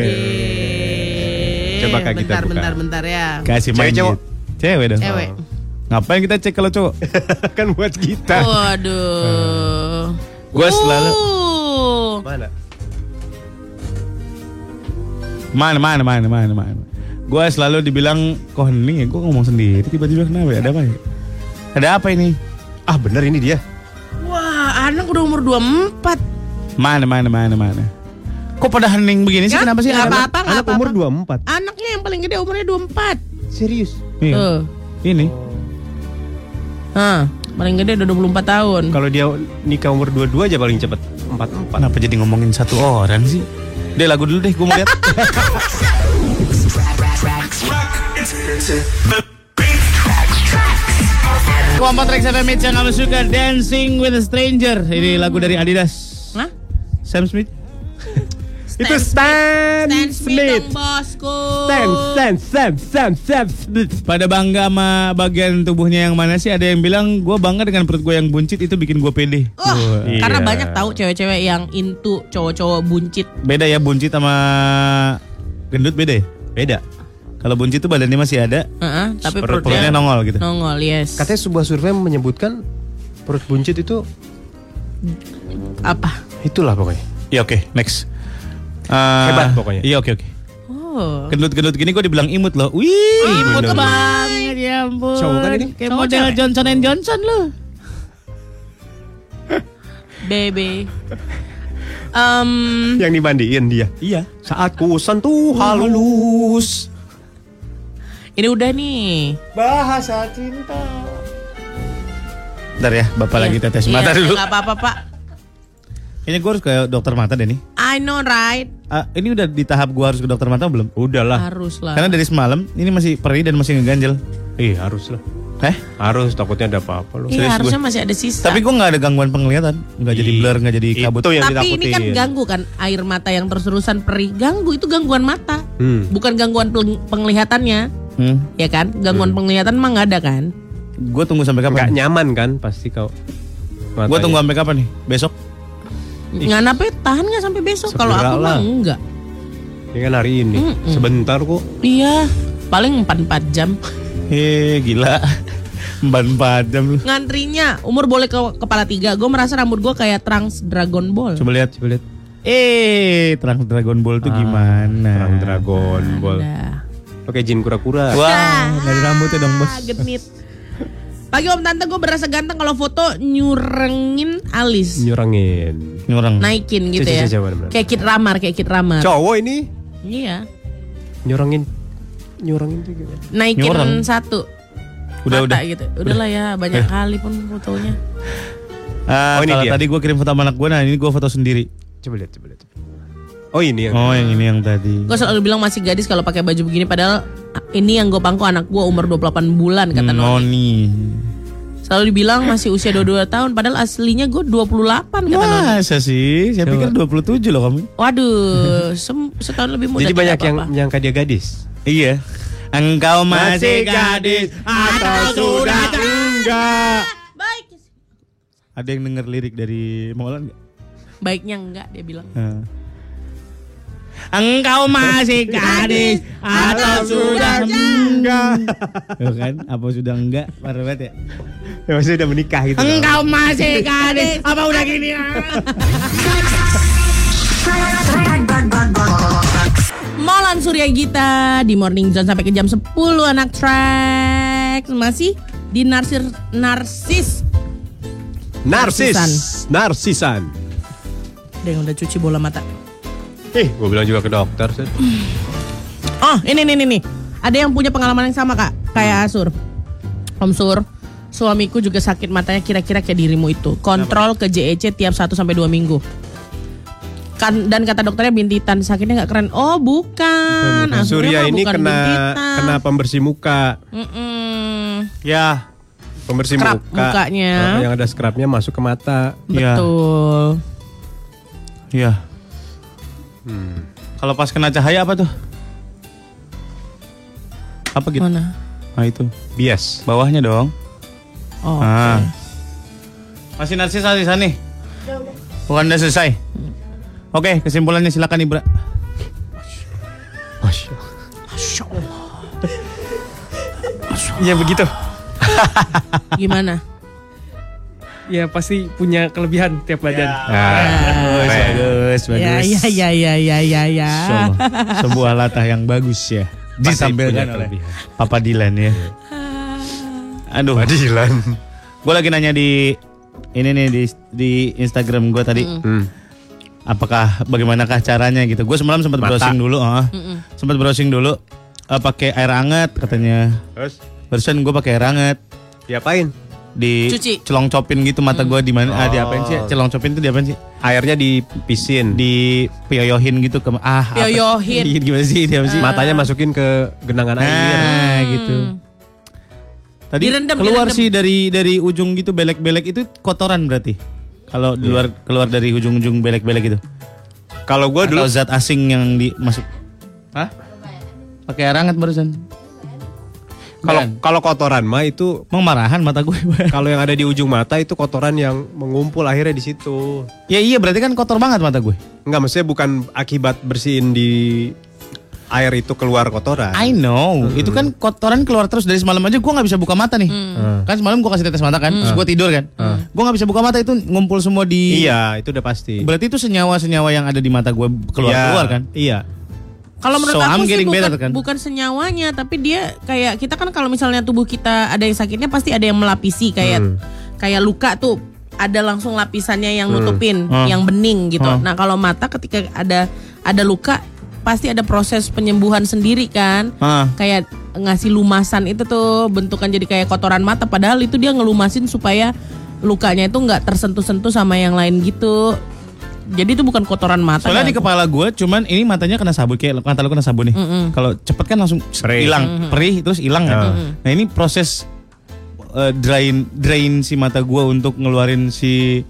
Coba Kak, kita buka. bentar, bentar ya. Kasih Cewek, main cowok? Cewek dong. Cewek. Ngapain kita cek kalau cowok? kan buat kita. Waduh. Gua selalu- Uh. Mana? Mana mana mana mana mana. Gua selalu dibilang kok hening ya, gua ngomong sendiri tiba-tiba kenapa ya? Ada apa ya? Ada apa ini? Ah, bener ini dia. Wah, anak udah umur 24. Mana mana mana mana. Kok pada hening begini sih? Kan? Kenapa sih? Ada- apa-apa, Anak umur 24. Anaknya yang paling gede umurnya 24. Serius? Iya. Tuh. Ini. Hah, paling gede udah 24 tahun. Kalau dia nikah umur 22 aja paling cepet. 44. Kenapa jadi ngomongin satu orang sih? Deh lagu dulu deh, gue mau lihat. Kelompok Trax FM Hits yang kamu suka Dancing with a Stranger Ini lagu dari Adidas Hah? Sam Smith Itu Stan, Stan Smith Smith. dong, bosku. Stan, Stan, Sam, Sam, Sam Smith. Pada bangga sama bagian tubuhnya yang mana sih Ada yang bilang gue bangga dengan perut gue yang buncit Itu bikin gue pede Wah. karena Iya. banyak tahu cewek-cewek yang into cowok-cowok buncit. Beda ya buncit sama gendut beda ya? Beda. Kalau buncit tuh badannya masih ada Heeh, tapi Perut- Perutnya perutnya nongol gitu nongol, yes. Katanya sebuah survei menyebutkan perut buncit itu apa? itulah pokoknya. Iya oke next Eh, Hebat pokoknya. Iya oke oke Oh. Gendut-gendut gini gue dibilang imut loh Wih imut bener. banget ya ampun Cowok kan ini? Kayak Cowok model cewek? Johnson and Johnson loh Baby. Um, Yang dimandiin dia. Iya Saat ku sentuh halus. ini udah nih. Bahasa cinta Bentar ya bapak lagi Iya. tetes Iya, mata dulu nggak apa-apa, Pak. Ini gue harus ke dokter mata deh nih I know right. Ah, Ini udah di tahap gue harus ke dokter mata belum? Udahlah. Harus lah. Karena dari semalam ini masih perih dan masih ngeganjel Ih, harus lah. Eh? Harus takutnya ada apa-apa loh. serius Iya, harusnya gue. masih ada sisa. Tapi gue nggak ada gangguan penglihatan Nggak jadi blur, nggak jadi kabut Itu yang Tapi ini ditakutin. kan ganggu kan air mata yang terus-terusan perih. Ganggu itu gangguan mata. Hmm. Bukan gangguan peng- penglihatannya, hmm. ya kan? Gangguan penglihatan emang nggak ada kan? Gue tunggu sampai kapan? nyaman kan pasti kau. Gue tunggu sampai kapan nih? Besok? Nggak nape tahan nggak sampai besok. Kalau aku lah. mah enggak. Ini kan hari ini. Mm-mm. Sebentar kok. Iya, paling 4-4 jam. Hei gila Empat-empat jam lu Ngantrinya umur boleh ke kepala tiga. Gue merasa rambut gue kayak Trunks Dragon Ball. Coba lihat Coba lihat. Eh Terang Dragon Ball tuh Ah, gimana Terang Dragon Ball. Oke, jin kura-kura. Wah dari rambutnya dong bos Ah, genit. Pagi om tante gue berasa ganteng kalau foto nyurengin alis, Nyurangin. Nyurang naikin gitu ya. Kayak Kid Ramar, kayak Kid Ramar. Cowok ini Iya. nyurangin. Nyurangin tuh gimana? Naikin Nyureng. satu. Udah mata udah gitu. Udahlah ya, banyak kali pun fotonya. Ah, Oh, ini Kalau dia. tadi gue kirim foto sama anak gue Nah ini gue foto sendiri Coba lihat, coba lihat. Oh, ini yang. Oh yang ini yang tadi Gue selalu bilang masih gadis kalau pakai baju begini padahal ini yang gue pangku anak gue umur 28 bulan kata Noni. Noni. Selalu dibilang masih usia 22 tahun padahal aslinya gue 28 kata Noni. Masa sih? Saya pikir 27 loh kamu. Waduh, setahun lebih muda Jadi banyak yang apa-apa. menyangka dia gadis. Iya. Engkau masih gadis atau sudah enggak? Baik. Ada yang denger lirik dari Maulan nggak? Baiknya enggak dia bilang. Nah. Engkau masih gadis atau sudah enggak? Tuh kan? Apa sudah enggak? Parah banget ya. Ya maksudnya udah menikah gitu. Engkau masih gadis apa udah gini? Molan Surya Gita di Morning Zone sampai ke jam 10 anak track masih di narsir narsis Narsis. Narsisan. Narsisan. ada yang udah cuci bola mata. Eh, gue bilang juga ke dokter. Seth. Oh ini nih nih nih ada yang punya pengalaman yang sama kak kayak Asur. Om Sur, suamiku juga sakit matanya kira-kira kayak dirimu itu. Kontrol ke JEC tiap 1 sampai 2 minggu. Kan dan kata dokternya bintitan sakitnya nggak keren. Oh bukan. Asurnya Surya ini bukan kena bintitan. kena pembersih muka. Mm-mm. Ya. Pembersih Scrub muka. mukanya. Oh, yang ada scrubnya masuk ke mata. Iya. Betul. Iya. Hmm. Kalau pas kena cahaya apa tuh? Apa gitu? Mana? Nah itu. Bias. Bawahnya dong. Oh. Ah. Masih narsis narsisan nih? Bukan udah selesai? Oke, kesimpulannya silakan Ibra. Masya Iya begitu. Gimana? Ya pasti punya kelebihan tiap badan. Nah, Bagus, bagus. Ya ya ya ya ya ya ya. So, sebuah latah yang bagus ya. Ditampilkan oleh. Papa Dilan ya. Aduh, Padilan. gue lagi nanya di ini nih di di Instagram gue tadi. Hmm. Apakah bagaimanakah caranya gitu? Gue semalam sempat browsing dulu, ah. sempat browsing dulu. eh, pakai air hangat katanya. Terus Barusan gue pakai air hangat diapain? Di Cuci. celong copin gitu mata gue di mana? Ah, di apain sih? Oh. Celong copin itu di apain sih? Airnya dipisin. Di piyoyohin gitu ke ah. apa- Piyoyohin. Iya, Gimana sih? Di apa sih? Matanya masukin ke genangan air. Nah, gitu. Tadi Direndam, keluar direndam. sih dari dari ujung gitu belek-belek itu kotoran berarti. Kalau di luar keluar dari ujung-ujung belek-belek itu. Kalau gue dulu Atau zat asing yang dimasuk. Hah? Pakai air hangat barusan. Kalau kalau kotoran mah itu emang marahan mata gue. kalau yang ada di ujung mata itu kotoran yang mengumpul akhirnya di situ. ya iya berarti kan kotor banget mata gue. Enggak, maksudnya bukan akibat bersihin di air itu keluar kotoran. I know, itu kan kotoran keluar terus dari semalam aja gue nggak bisa buka mata nih. Kan semalam gue kasih tetes mata kan, terus gue tidur kan. Gue nggak bisa buka mata itu ngumpul semua di. Iya, itu udah pasti. Berarti itu senyawa-senyawa yang ada di mata gue keluar-keluar Iya, kan. Iya. Kalau menurut So, I'm aku sih bukan, better, kan? bukan senyawanya, tapi dia kayak kita kan kalau misalnya tubuh kita ada yang sakitnya pasti ada yang melapisi kayak Hmm. kayak luka tuh ada langsung lapisannya yang nutupin, Hmm. yang bening gitu. Hmm. Nah kalau mata ketika ada ada luka pasti ada proses penyembuhan sendiri kan. Ah. Kayak ngasih lumasan itu tuh bentukan jadi kayak kotoran mata padahal itu dia ngelumasin supaya lukanya itu nggak tersentuh-sentuh sama yang lain gitu. Jadi itu bukan kotoran mata. Soalnya kan? di kepala gue cuman ini matanya kena sabun kayak mata lu kena sabun nih. Kalau cepet kan langsung hilang, perih terus hilang kan. Nah ini proses uh, drain drain si mata gue untuk ngeluarin si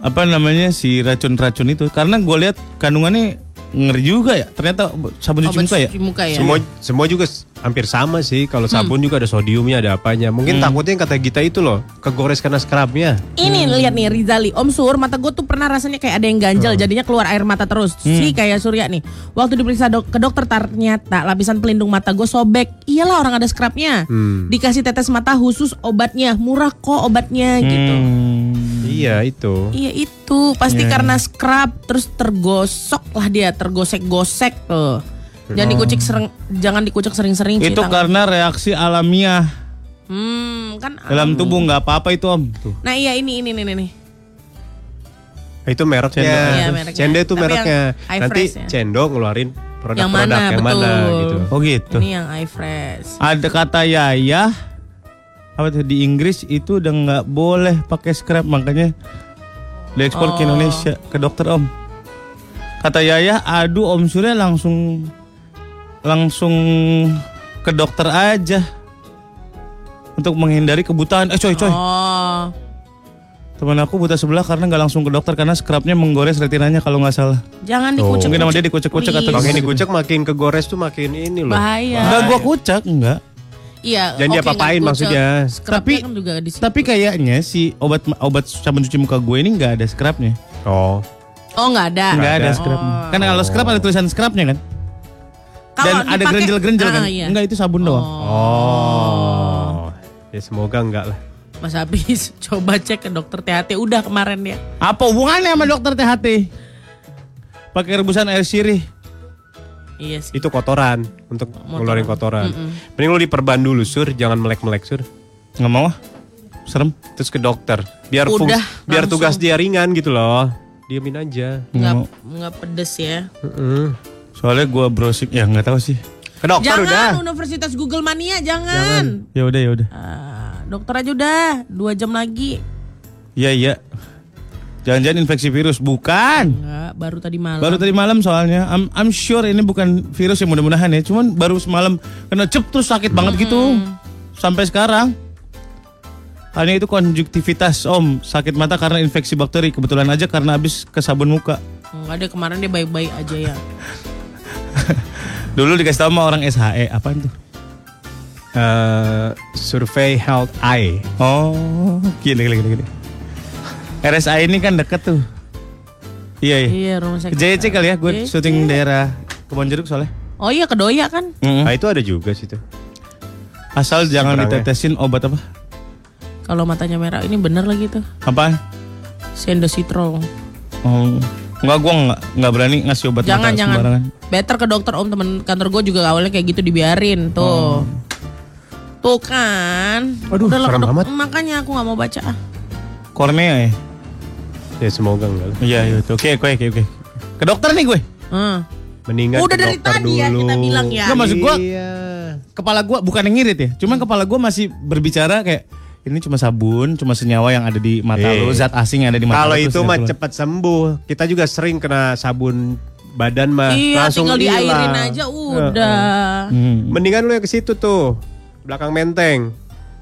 apa namanya si racun-racun itu. Karena gue lihat kandungannya ngeri juga ya. Ternyata sabun cuci muka ya. cuci muka ya. Semua semua juga hampir sama sih. Kalau sabun juga ada sodiumnya, ada apanya. Mungkin takutnya yang kata Gita itu loh, kegores karena scrubnya. Ini lihat nih Rizali, Om Sur, mata gue tuh pernah rasanya kayak ada yang ganjel, jadinya keluar air mata terus. Si kayak Surya nih. Waktu diperiksa dok- ke dokter ternyata lapisan pelindung mata gue sobek. Iyalah orang ada scrubnya. Dikasih tetes mata khusus obatnya, murah kok obatnya gitu. Hmm. Iya itu. Iya itu pasti karena scrub terus tergosok lah dia, tergosek-gosek tuh. Jangan dikucik sering, jangan dikucek sering-sering. Itu tangan. karena reaksi alamiah Hmm, kan. dalam tubuh nggak apa-apa itu om. Tuh. Nah iya ini ini ini ini. nih. Itu mereknya. Iya, mereknya. Cende itu Tapi mereknya. yang Nanti ya. Cendo ngeluarin Yang produk-produk mana, yang mana gitu. Oh gitu. Ini yang eye fresh. Ada kata Yaya apa tuh di Inggris itu udah nggak boleh pakai scrub makanya diekspor ke Oh. Indonesia ke dokter Om. Kata Yaya, aduh Om Surya langsung langsung ke dokter aja untuk menghindari kebutaan. Eh coy coy, Oh. teman aku buta sebelah karena nggak langsung ke dokter karena scrubnya menggores retinanya kalau nggak salah. Jangan dikucek. Mungkin sama dia dikucek-kucek atau Kalau Please. ini kucek makin kegores tuh makin ini loh. Bahaya. Enggak gua kucak, enggak. Iya. Jangan diapa-apain nggak kucek. maksudnya. Scrubnya Tapi- kan juga di situ. Tapi kayaknya si obat obat sabun cuci muka gue ini nggak ada scrubnya. Oh. Oh nggak ada. Nggak ada ada. scrubnya. Kan kalau scrub ada tulisan scrubnya kan? Kalau Dan ada dipakai- gerenjel-gerenjel kan? Ah, iya. Enggak itu sabun doang. Oh. Ya semoga enggak lah. Mas Habis coba cek ke dokter THT udah kemarin ya. Apa hubungannya sama dokter THT? Pakai rebusan air sirih. Iya sih. Itu kotoran untuk ngeluarin kotoran. Mending lu diperban dulu sur, jangan melek-melek sur. Nggak mau ah. Serem. Terus ke dokter. Biar Udah, fungs- biar tugas dia ringan gitu loh. Diemin aja. Nggak nggak pedes ya. Heeh. Soalnya gue browsing ya nggak tahu sih. Ke dokter jangan udah. Universitas Google Mania jangan. Ya udah ya udah. Ah, dokter aja udah dua jam lagi. Iya iya. Jangan-jangan infeksi virus bukan. Enggak, baru tadi malam. Baru tadi malam soalnya. I'm, I'm sure ini bukan virus yang mudah-mudahan ya. Cuman baru semalam kena cep terus sakit banget gitu. Sampai sekarang. Hanya itu konjuktivitas om sakit mata karena infeksi bakteri kebetulan aja karena habis ke sabun muka. Enggak ada kemarin dia baik-baik aja ya. Dulu dikasih tahu sama orang SHE apaan tuh? Eh, survey health eye. Oh, gini gini gini. RSI ini kan deket tuh. Iya iya. iya rumah sakit. JC kali ya, gue syuting daerah Kebon Jeruk soalnya. Oh iya kedoya kan? Mm-mm. Nah itu ada juga situ. Asal jangan ditetesin obat apa? Kalau matanya merah ini bener lagi tuh. Apaan? Sendositrol. Oh, enggak gua enggak enggak berani ngasih obat Jangan mata jangan. sembarangan. Better ke dokter om temen kantor gue juga awalnya kayak gitu dibiarin tuh. Tuh kan. Aduh, Udah lah, serem dok- amat. Makanya aku nggak mau baca. ah. Kornea ya? Ya semoga enggak lah. Iya, iya. Oke, oke, oke, oke. Ke dokter nih gue. Hmm. Mendingan Udah ke dari dokter tadi ya dulu. kita bilang ya. Enggak maksud gua Iya. kepala gua bukan yang ngirit ya. Cuman kepala gua masih berbicara kayak ini cuma sabun, cuma senyawa yang ada di mata Eh. lu, zat asing yang ada di mata Kalau itu mah cepat sembuh. Kita juga sering kena sabun badan mah Iya, langsung tinggal hilang. diairin aja udah. Hmm. Mendingan lu yang ke situ tuh. Belakang menteng.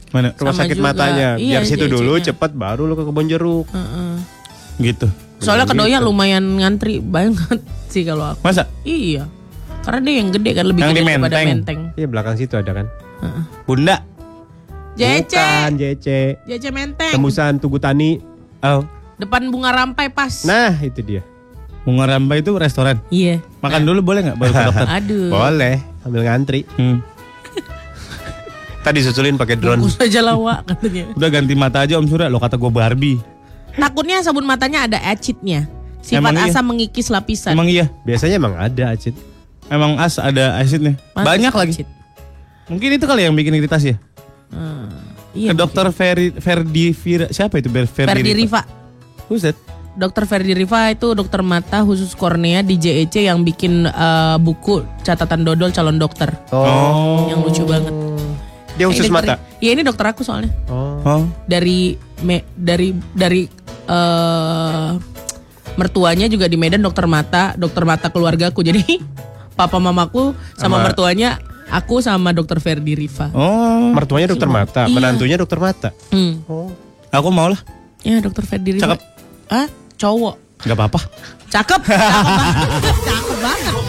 Mana? Rumah Sama sakit juga. matanya. Iya, Biar situ dulu cepet baru lu ke kebun jeruk. Heeh. Gitu. Soalnya kedoya lumayan ngantri banget sih kalau aku. Masa? Iya. Karena dia yang gede kan lebih Yang gede di daripada Menteng. menteng. Iya belakang situ ada kan. Bunda. JC. Bukan JC. JC menteng. Tembusan Tugu Tani. Oh. Depan bunga rampai pas. Nah itu dia. Bunga Rambai itu restoran. Iya. Makan dulu boleh nggak baru ke dokter? Aduh. Boleh sambil ngantri. Hmm. Tadi susulin pakai drone. Bungkus aja lawa katanya. Udah ganti mata aja Om Surya, lo kata gue Barbie. Takutnya sabun matanya ada acid-nya. Sifat Emang iya? asam mengikis lapisan. Emang iya, Biasanya emang ada acid. emang as ada acidnya. Banyak lagi. acid. Mungkin itu kali yang bikin iritasi ya. Hmm, Iya. Ke dokter Ferdi Ferdi Vira, siapa itu Ferdi, Ferdi Riva. Who's that? Dokter Ferdi Riva itu dokter mata khusus kornea di JEC yang bikin eh, buku catatan dodol calon dokter. Oh. Yang lucu banget. Dia khusus Ini dokter- mata. Iya ini dokter aku soalnya. Oh. Oh. Dari me, dari dari eh mertuanya juga di Medan dokter mata, dokter mata keluargaku. Jadi papa mamaku sama, Sama- mertuanya aku sama dokter Ferdi Riva. Oh. Mertuanya dokter mata, Iya. menantunya dokter mata. Hmm. Oh. Aku mau lah. Ya dokter Ferdi Riva. Cakep. Ah, cowok. Gak apa-apa. Cakep. Cakep banget. Cakep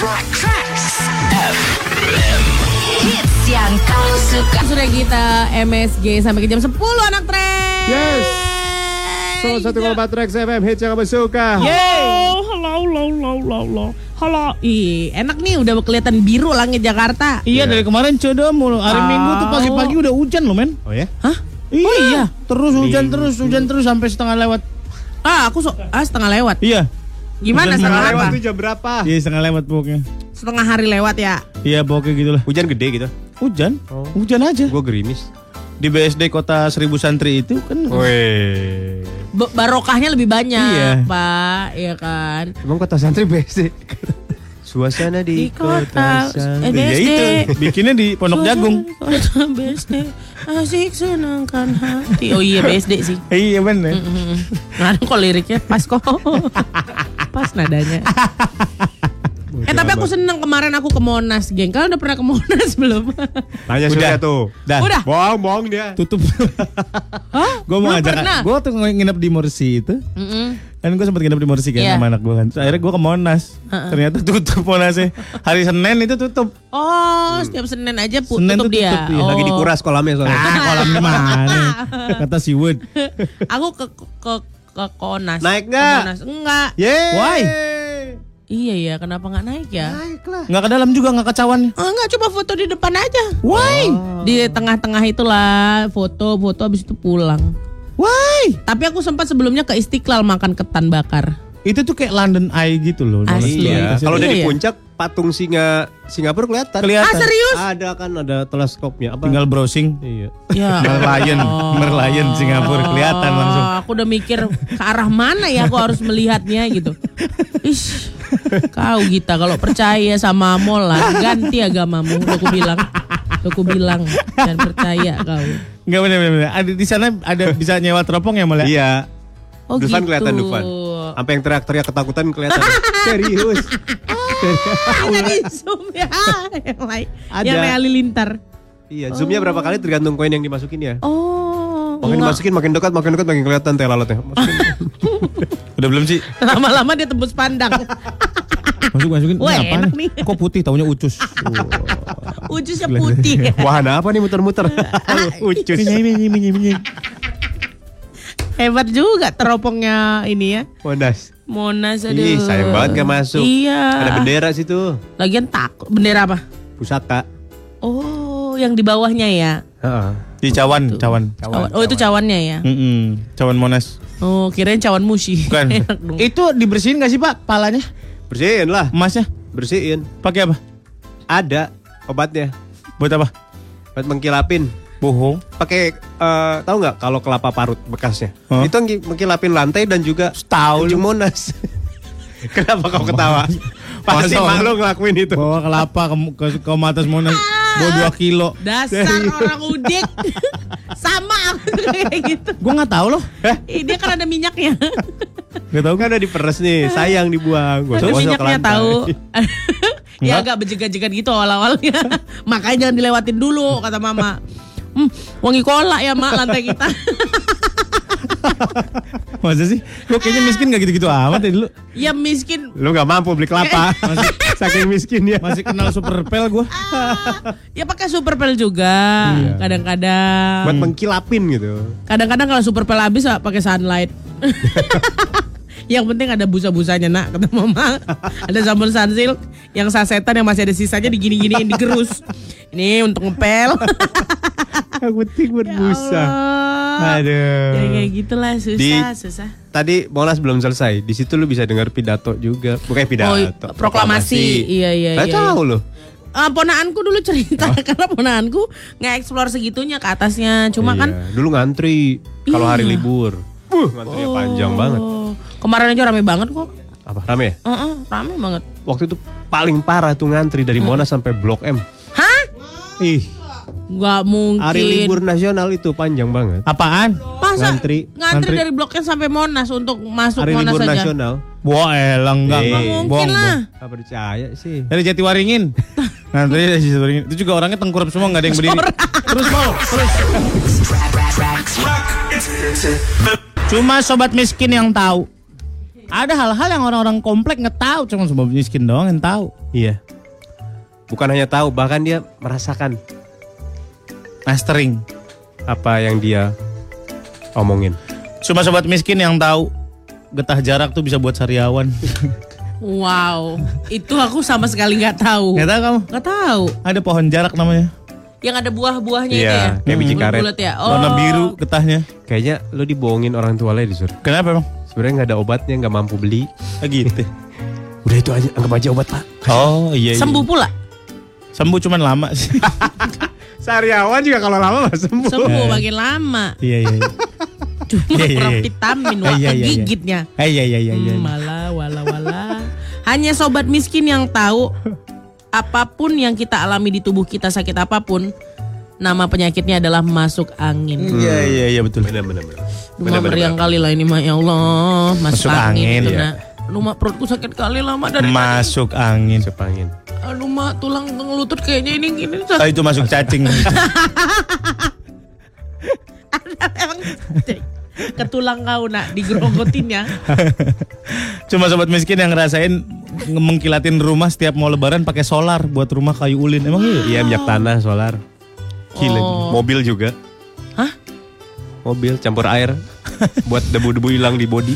banget. Hits yang kau suka. Sudah kita MSG sampai ke jam 10 anak tren. Yes. Salah satu kalau Trax FM hits yang kamu suka. Halo, halo, halo, halo, halo, halo. Ih, enak nih udah kelihatan biru langit Jakarta. Iya dari kemarin coba mulu. Hari Tahu. Minggu tuh pagi-pagi udah hujan loh men. Oh ya? Hah? Iya. Oh iya. Terus hujan terus hujan terus sampai setengah lewat. Ah, aku so, ah setengah lewat. Iya. Gimana Hujan setengah setengah? Lewat tuh jam berapa? Iya setengah lewat pokoknya. Setengah hari lewat ya. Iya pokoknya gitulah. Hujan gede gitu. Hujan. Oh. Hujan aja. Gue gerimis. Di BSD kota Seribu Santri itu kan. Weh. Ba- barokahnya lebih banyak, Iya. Pak. Iya kan? Emang kota santri BSD. Suasana di, Di kota santri. eh, Ya BSD. itu. Bikinnya di Pondok Jagung. Kota BSD. Asik senangkan hati. Oh iya BSD sih. Iya bener. Nah, kok liriknya pas kok. pas nadanya. Eh tapi aku seneng kemarin aku ke Monas, geng. Kalian udah pernah ke Monas belum? Tanya Udah. Surya tuh. Dah. Udah. Bohong, bohong dia. Tutup. Hah? gue mau pernah? Gue tuh nginep di Morsi itu. Mm-mm. Kan gue sempat nginep di Morsi kan Iya. sama anak gue kan. Terus akhirnya gue ke Monas. Ternyata tutup Monasnya. Hari Senin itu tutup. Oh, setiap Senin aja pu- Senin tutup tuh dia. tutup, iya. Oh. Lagi dikuras kolamnya soalnya. Ah, kolamnya mana? Kata si Wood. Aku ke ke ke Konas. Naik Ke nggak? Monas. Enggak. Yeay. Why? Iya ya, kenapa nggak naik ya? Nggak ke dalam juga, nggak ke cawannya. Oh, enggak, cuma foto di depan aja. Why? Di tengah-tengah itulah foto-foto habis itu pulang. Why? Tapi aku sempat sebelumnya ke Istiqlal makan ketan bakar. Itu tuh kayak London Eye gitu loh. Asli. Iya. Kalau Iya, dari iya. puncak patung singa Singapura kelihatan. Kelihatan. Ah, serius? Ada kan ada teleskopnya apa? Tinggal browsing. Iya. Ya. Merlion, Merlion Singapura kelihatan langsung. Oh, aku udah mikir ke arah mana ya aku harus melihatnya gitu. Ish, kau Gita kalau percaya sama Molan ganti agamamu. Udah aku bilang, udah aku bilang dan percaya kau. Enggak benar benar. benar. Ada di sana ada bisa nyewa teropong ya malah. Iya. Oh Dufan gitu. kelihatan Dufan. Sampai yang teriak-teriak ketakutan kelihatan. Serius. Ada di zoom ya. Yang lain, Ada. yang halilintar. iya, zoomnya berapa kali tergantung koin yang dimasukin ya. Oh, Makin enggak. dimasukin makin dekat, makin dekat makin kelihatan teh lalatnya. Udah belum sih? lama-lama dia tembus pandang. Masuk masukin. Ini Wah, apa enak nih? Kok putih taunya ucus. Ujusnya putih. Wahana apa nih muter-muter? Ucus. Hebat juga teropongnya ini ya. Monas. Monas aduh. Ih, sayang banget gak masuk. Iya. Ada bendera situ. Lagian takut. Bendera apa? Pusaka. Oh, yang di bawahnya ya. Heeh. Di cawan, cawan. Cawan. Oh, itu cawannya ya. Mm-mm, cawan Monas. Oh, kirain cawan musi. Bukan. Itu dibersihin gak sih Pak palanya? Bersihin lah. Emasnya? Bersihin. Pakai apa? Ada obatnya. Buat apa? Buat mengkilapin. Bohong. Pakai eh, tahu nggak kalau kelapa parut bekasnya? Hah? Itu mengkilapin lantai dan juga Tahu Monas. Kenapa kau ketawa? Pasti mak lo ngelakuin itu. Bawa kelapa ke, ke, ke atas Monas. Bawa 2 kilo. Dasar orang udik. Sama aku kayak gitu. Gue nggak tahu loh. Ih, dia kan ada minyaknya. Gak tahu Kan udah diperes nih, sayang dibuang. Gua Tapi minyaknya tahu. ya Enggak. agak berjegat-jegat gitu awal-awalnya. Makanya jangan dilewatin dulu kata mama. Hmm, wangi kolak ya mak lantai kita. Masa sih? Gue kayaknya miskin gak gitu-gitu amat ya dulu. ya miskin. Lu nggak mampu beli kelapa. Masih, Saking miskin ya. masih kenal super pel gue. Ya pakai super pel juga. Kadang-kadang. Buat mengkilapin gitu. Kadang-kadang kalau super pel habis ah, pakai sunlight. yang penting ada busa-busanya nak kata mama. ada sabun sunsilk yang sasetan yang masih ada sisanya digini-giniin digerus. Ini untuk ngepel. Yang penting berbusa. Allah. Aduh. Ya kayak gitulah susah, Di- susah. Tadi Monas belum selesai. Di situ lu bisa dengar pidato juga. Bukan pidato. Oh, proklamasi. Iya, iya, Nggak iya, tahu lu. Ah, ponaanku dulu cerita karena ponaanku nge-explore segitunya ke atasnya. Cuma Iya, kan dulu ngantri kalau hari Iya. libur. Uh, ngantrinya panjang banget. Kemarin aja rame banget kok. Apa rame ya? Heeh, rame banget. Waktu itu paling parah tuh ngantri dari Hmm. Monas sampai Blok M. Hah? Ih, Gak mungkin. hari libur nasional itu panjang banget. Apaan? Masa Ngantri. ngantri, Ngantri. dari Blok M sampai Monas untuk masuk Hari Monas libur saja. nasional. Wah elang enggak, enggak. Mungkin Bohong, lah. Apa percaya sih? Dari Jatiwaringin. Nanti dari Jatiwaringin. Itu juga orangnya tengkurap semua nggak ada yang berdiri. Terus mau, terus. Cuma sobat miskin yang tahu. Ada hal-hal yang orang-orang komplek nggak tahu, cuma sobat miskin doang yang tahu. Iya. Bukan hanya tahu, bahkan dia merasakan Mastering. apa yang dia omongin. Cuma sobat miskin yang tahu getah jarak tuh bisa buat sariawan. Wow, itu aku sama sekali nggak tahu. Nggak tahu kamu? Nggak tahu. Ada pohon jarak namanya. Yang ada buah-buahnya itu Iya, ya. kayak biji karet. Ya. Oh. Warna biru getahnya. Kayaknya lu dibohongin orang tua lah di sur. Kenapa emang? Sebenarnya nggak ada obatnya, nggak mampu beli. Ah, gitu. Udah itu aja, anggap aja obat pak. Oh iya. iya. Sembuh pula. Sembuh cuman lama sih. Sariawan juga kalau lama mah sembuh. Sembuh makin lama. iya iya. iya. Cuma Iya, iya, kurang iya. vitamin Eh, wah iya, iya, iya. gigitnya. Eh, iya iya iya iya. Hmm, malah wala wala. Hanya sobat miskin yang tahu apa pun yang kita alami di tubuh kita sakit apa pun, nama penyakitnya adalah masuk angin. Iya iya iya betul. Bener bener bener. Cuma meriang kali lah ini mah ya Allah masuk, Masuk angin, angin, ya. Aduh mak perutku sakit kali lama dari Masuk angin. Sepangin. Aduh mak tulang ngelutut kayaknya ini gini. Ah, itu masuk cacing. Emang ke tulang kau nak digerogotin ya. Cuma sobat miskin yang ngerasain nge- mengkilatin rumah setiap mau lebaran pakai solar buat rumah kayu ulin. Emang iya? Iya minyak tanah, solar. Gila. Oh. Mobil juga. Hah? Mobil campur air. buat debu-debu hilang di body.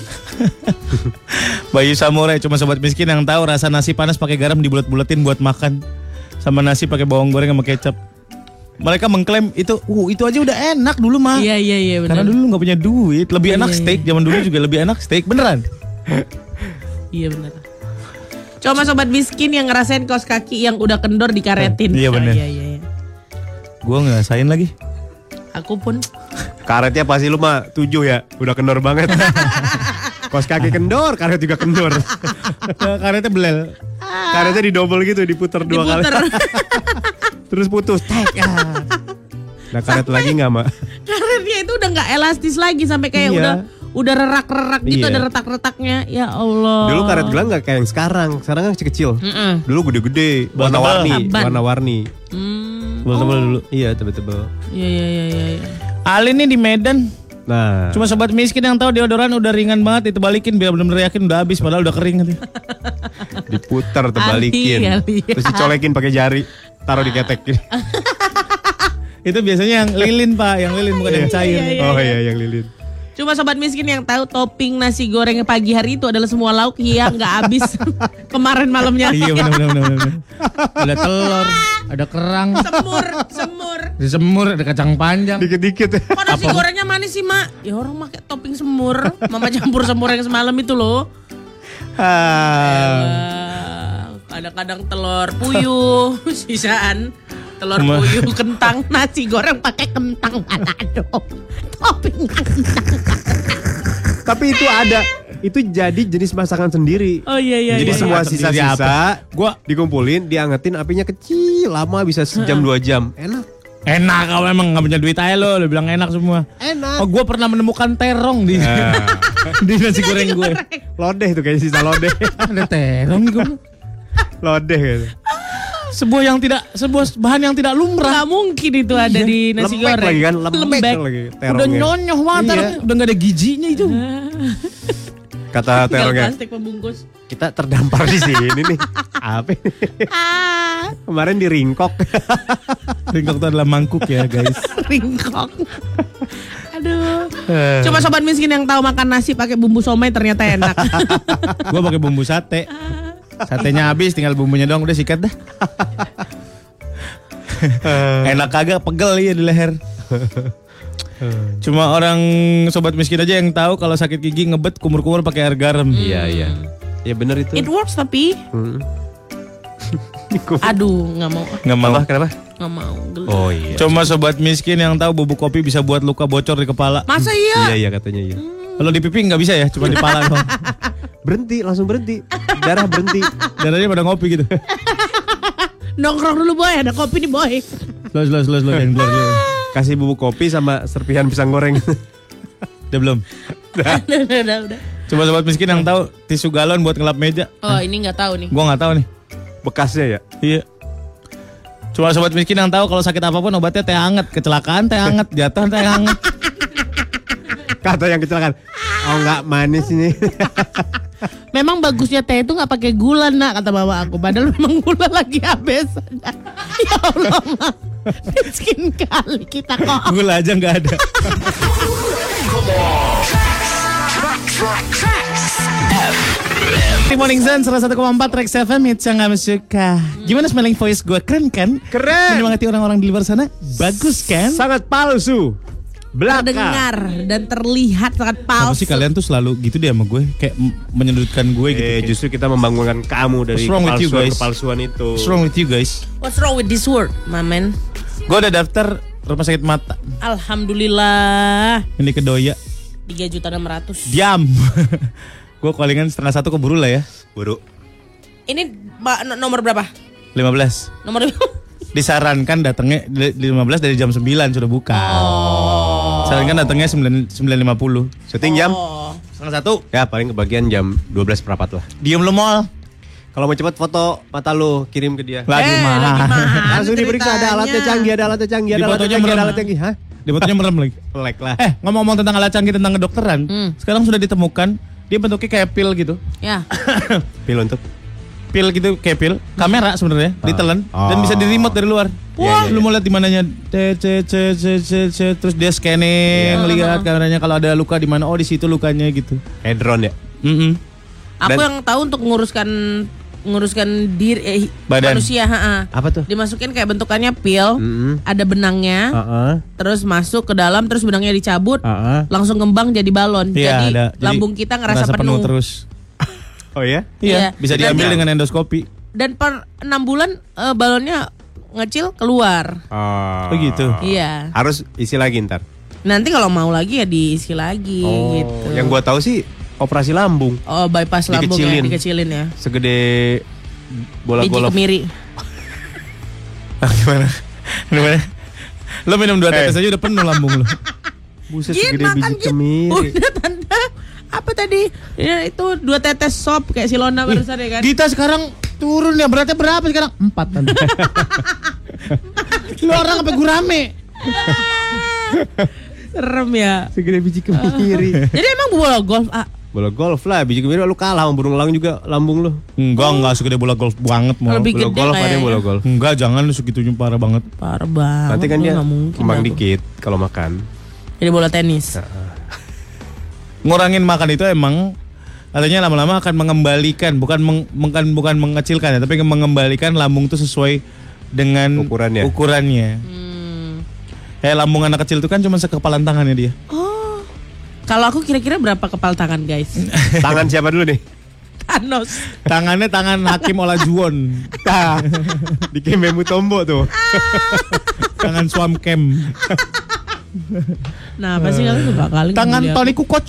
Bayu Samurai cuma sobat miskin yang tahu rasa nasi panas pakai garam dibulet-buletin buat makan sama nasi pakai bawang goreng sama kecap. Mereka mengklaim itu, uh itu aja udah enak dulu mah. Iya iya iya Karena benar. dulu nggak punya duit, lebih Iya, enak iya, steak. Zaman dulu juga lebih enak steak beneran. Iya benar. Coba sobat miskin yang ngerasain kaos kaki yang udah kendor dikaretin. Iya, benar. Ah, Iya iya Gua ngerasain lagi. Aku pun Karetnya pasti lu mah tujuh ya. Udah kendor banget. Kos kaki kendor, karet juga kendor. Karetnya belel. Karetnya di double gitu, diputer dua kali. Terus putus. Tek. ah. Nah karet lagi nggak mak? Karetnya itu udah nggak elastis lagi sampai kayak Iya. udah udah rerak-rerak gitu Iya. ada retak-retaknya. Ya Allah. Dulu karet gelang nggak kayak yang sekarang. Sekarang kan kecil-kecil. Mm-mm. Dulu gede-gede, warna-warni, warna-warni. Hmm. Tebel-tebel dulu. Iya, tebel-tebel. Iya iya iya iya. iya. Ali nih di Medan Nah, Cuma sobat miskin yang tahu deodoran udah ringan banget itu balikin biar benar-benar yakin udah habis padahal udah kering katanya. diputar, terbalikin, Ali, Ali. terus dicolekin pakai jari, taruh di ketek. itu biasanya yang lilin Pak, yang lilin bukan yang cair. Iya, iya, oh iya. iya, yang lilin. Cuma sobat miskin yang tahu topping nasi goreng pagi hari itu adalah semua lauk yang nggak habis kemarin malamnya. Iya benar benar benar. Ada telur, ada kerang, Semur, semur. ada semur, ada kacang panjang. Dikit-dikit. Kok nasi gorengnya manis sih mak? Ya orang pakai topping semur. Mama campur semur yang semalam itu loh. Kadang-kadang telur puyuh, sisaan telur puyuh, kentang, nasi goreng pakai kentang balado. Topping kentang. Tapi itu ada, itu jadi jenis masakan sendiri. Oh iya iya. Jadi iya, semua iya. Sisa-sisa Gua dikumpulin, diangetin, apinya kecil, lama bisa sejam dua jam. Enak. enak kalau emang nggak punya duit aja lo, lo bilang enak semua. Enak. Oh gue pernah menemukan terong di di nasi goreng gue. Lodeh tuh kayaknya sisa lodeh. Ada terong gue. lodeh gitu. Sebuah yang tidak sebuah bahan yang tidak lumrah. Gak mungkin itu ada di nasi Lembek goreng. lagi kan, lembek, lagi Udah terongnya. nyonyoh banget, Iya. udah nggak ada gizinya itu. Kata Tinggal terongnya, plastik pembungkus. kita terdampar di sini nih. Apa ini? Kemarin di ringkok. Ringkok itu adalah mangkuk ya guys. Ringkok. Aduh. Coba sobat miskin yang tahu makan nasi pakai bumbu somai ternyata enak. gue pakai bumbu sate. Satenya habis, tinggal bumbunya doang udah sikat dah. Enak kagak pegel ya di leher. Cuma orang sobat miskin aja yang tahu kalau sakit gigi ngebet kumur-kumur pakai air garam. Iya, iya. Ya bener itu. It works tapi Hmm. aduh nggak mau Nggak mau. Kenapa? nggak mau. Oh iya. Cuma sobat miskin yang tahu bubuk kopi bisa buat luka bocor di kepala. Masa iya? Iya, iya katanya iya. Kalau di pipi nggak bisa ya, cuma di kepala doang. Berhenti, langsung berhenti. Darah berhenti. Darahnya pada ngopi gitu. Nongkrong dulu boy, ada kopi nih boy. Slow, slow, slow, slow, yang keluar dulu. Kasih bubuk kopi sama serpihan pisang goreng. Udah belum? udah, udah, udah, udah. Coba sobat miskin yang tahu tisu galon buat ngelap meja. Oh ini nggak tahu nih. Gua nggak tahu nih. Bekasnya ya. Iya. Cuma sobat miskin yang tahu kalau sakit apa pun obatnya teh hangat, kecelakaan teh hangat, jatuh teh hangat. Kata yang kecelakaan. Oh enggak manis ini. Memang bagusnya teh itu nggak pakai gula nak kata bawa aku. Padahal memang gula lagi habis. ya Allah mah. Miskin kali kita kok. Gula aja nggak ada. Di Morning Sun 101,4 Rex FM hits yang kamu suka. Gimana smelling voice gue keren kan? Keren. Menyemangati orang-orang di luar sana. Bagus kan? Sangat palsu. Belaka. Terdengar dan terlihat sangat Kenapa palsu. sih kalian tuh selalu gitu deh sama gue? Kayak menyudutkan gue gitu. Eh, justru kita membangunkan kamu dari What's wrong with you, guys? kepalsuan-kepalsuan itu. What's wrong with you guys? What's wrong with this word, my man? Gue udah daftar rumah sakit mata. Alhamdulillah. Ini kedoya. 3 juta 600. Diam. gue callingan setengah satu keburu lah ya. Buru. Ini nomor berapa? 15. Nomor Disarankan datangnya di 15 dari jam 9 sudah buka. Oh. Sarankan datangnya 9 9.50. Syuting jam? Oh. Setengah satu. Ya paling kebagian jam 12 perapat lah. Diem lu mall. Kalau mau cepet foto mata lu kirim ke dia. Lagi Eh, Langsung diperiksa ada alatnya canggih, ada alatnya canggih, Di ada alatnya fotonya canggih, ada alatnya canggih. Hah? Di fotonya merem lagi. Pelek lah. Eh, ngomong-ngomong tentang alat canggih tentang kedokteran, Hmm. sekarang sudah ditemukan dia bentuknya kayak pil gitu. Ya. Pil untuk Pil gitu kayak pil, kamera sebenarnya, ditelan dan bisa di remote dari luar. Wah, lu mau lihat di mananya? C c c c c c terus dia scanning, lihat kameranya kalau ada luka di mana. Oh, di situ lukanya gitu. kayak drone ya. Mm-mm. Aku Dan- yang tahu untuk menguruskan nguruskan diri eh, Badan. manusia, ha Apa tuh? Dimasukin kayak bentukannya pil, Mm-mm. ada benangnya, Heeh. terus masuk ke dalam, terus benangnya dicabut, Heeh. langsung ngembang jadi balon. Iya, jadi ada. Jadi lambung kita ngerasa, penuh. terus. Oh ya? Iya, Iya. bisa Dan- diambil dengan endoskopi. Dan per enam bulan eh, balonnya ngecil keluar. Oh. Begitu. Iya. Harus isi lagi ntar. Nanti kalau mau lagi ya diisi lagi gitu. Yang gua tahu sih operasi lambung Oh bypass lambung ya, Dikecilin. dikecilin ya. segede bola Biji golf. kemiri. Ah, gimana? Gimana? Lo minum dua tetes aja udah penuh lambung lo. Buset Gin segede makan biji Gin. kemiri. Udah tanda. Apa tadi? Ya, itu dua tetes sop kayak si Lona barusan ya kan. Dita sekarang turun ya beratnya berapa sekarang? Empat tante. Lu orang apa gurame? Serem ya. Segede biji kemiri. Jadi emang bola golf ah, bola golf lah, biji kemiri lu kalah sama burung elang juga lambung lu. Enggak, enggak segede bola golf banget mau. Lebih Bola gede golf ada kayaknya. bola golf. Enggak, jangan lu segitunya parah banget. parah banget. Nanti kan dia kembang dikit kalau makan. Jadi bola tenis. Ngurangin makan itu emang katanya lama-lama akan mengembalikan, bukan meng, bukan bukan mengecilkan ya, tapi mengembalikan lambung itu sesuai dengan Ukurannya. ukurannya. Hmm. Kayak lambung anak kecil itu kan cuma sekepalan tangannya dia. Oh. Kalau aku kira-kira berapa kepal tangan guys? Tangan siapa dulu nih? Thanos. Tangannya tangan Hakim Olajuwon. Tah. Di Kembe Mutombo tuh. tangan Swamkem. Nah, pasti kalian suka kali Tangan ngeliat Tony Kukoc.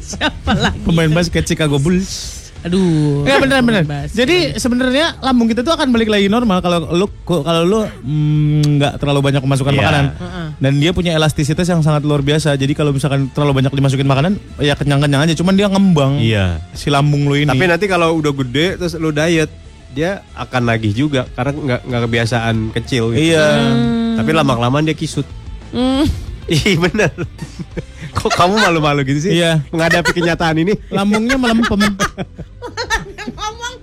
siapa lagi? Pemain basket Chicago Bulls. Aduh. Ya benar benar. Basket. Jadi sebenarnya lambung kita tuh akan balik lagi normal kalau lu kalau lu mm, nggak terlalu banyak memasukkan Iya. makanan. Dan dia punya elastisitas yang sangat luar biasa. Jadi kalau misalkan terlalu banyak dimasukin makanan, ya kenyang-kenyang aja. Cuman dia ngembang. Iya. Si lambung lu ini. Tapi nanti kalau udah gede terus lu diet, dia akan nagih juga karena nggak nggak kebiasaan kecil gitu. iya. Tapi lama-kelamaan dia kisut. Hmm. Ih bener. Kok kamu malu-malu gitu sih? Iya. Menghadapi kenyataan ini. Lambungnya melempem. ngomong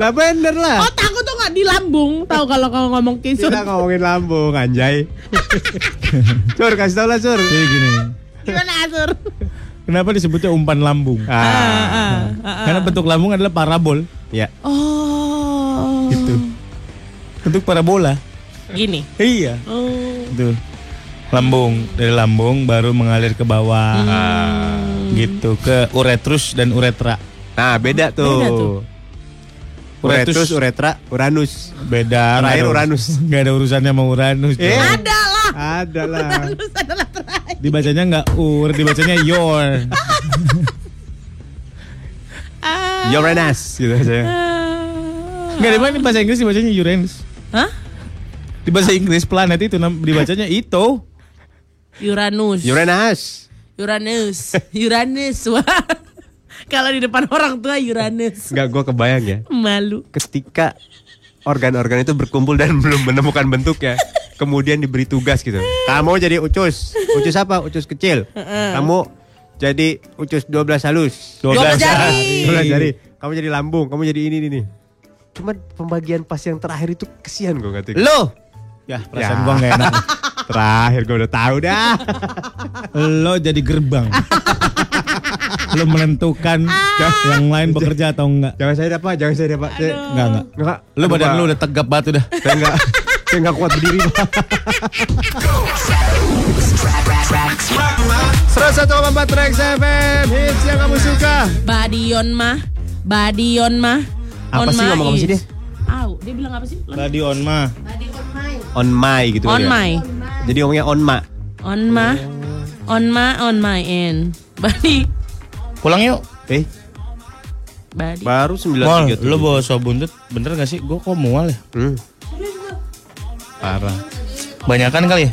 Lah bener lah. otak aku tuh nggak di lambung tahu kalau kamu ngomong kisut Kita ngomongin lambung anjay. Sur kasih tau lah Sur. Jadi gini. gimana Asur Kenapa disebutnya umpan lambung? Ah. Karena bentuk lambung adalah parabol. Ya. oh Gitu. Bentuk parabola. gini Iya. oh Itu. Lambung dari lambung baru mengalir ke bawah. Hmm. Gitu ke uretrus dan uretra. Nah beda tuh. Beda tuh. Uretrus, uretra, uranus. Beda. Terakhir nggak ada- Uranus. nggak ada urusannya sama Uranus. Eh. ada lah Ada lah. Adalah terakhir Dibacanya nggak ur, dibacanya your. Uranus gitu aja. Nggak di mana bahasa Inggris dibacanya Uranus. Hah? Di bahasa Inggris planet itu dibacanya itu. Uranus Uranus. Uranus Uranus Wah. kalau di depan orang tua Uranus Enggak gue kebayang ya. malu Ketika organ-organ itu berkumpul dan belum menemukan bentuknya, kemudian diberi tugas gitu. Kamu jadi ucus. Ucus apa? Ucus kecil. Kamu jadi ucus 12 halus. 12 jari. 12 jari. Kamu jadi lambung, kamu jadi ini ini nih. Cuman pembagian pas yang terakhir itu kesian gue nggak Lo. Ya, perasaan Ya. gua nggak enak. Terakhir gue udah tahu dah. Lo jadi gerbang. Lo menentukan yang lain bekerja atau enggak. jangan saya dapat, jangan saya dapat. Enggak, enggak. enggak. Lo badan lo udah tegap batu dah. Saya enggak. saya enggak kuat berdiri, Pak. 101,4 Trax FM Hits yang kamu suka Badion mah Badion mah Apa On sih my ngomong apa sih is. Au, dia bilang apa sih? Tadi on mah. On my gitu On dia. my Jadi ngomongnya on ma On ma On ma on my end Badi Pulang yuk. Eh Badi baru Mol, 93 lo bawa sop buntut bener gak sih? Gue kok mual ya? hmm. Parah. Banyakan kali ya?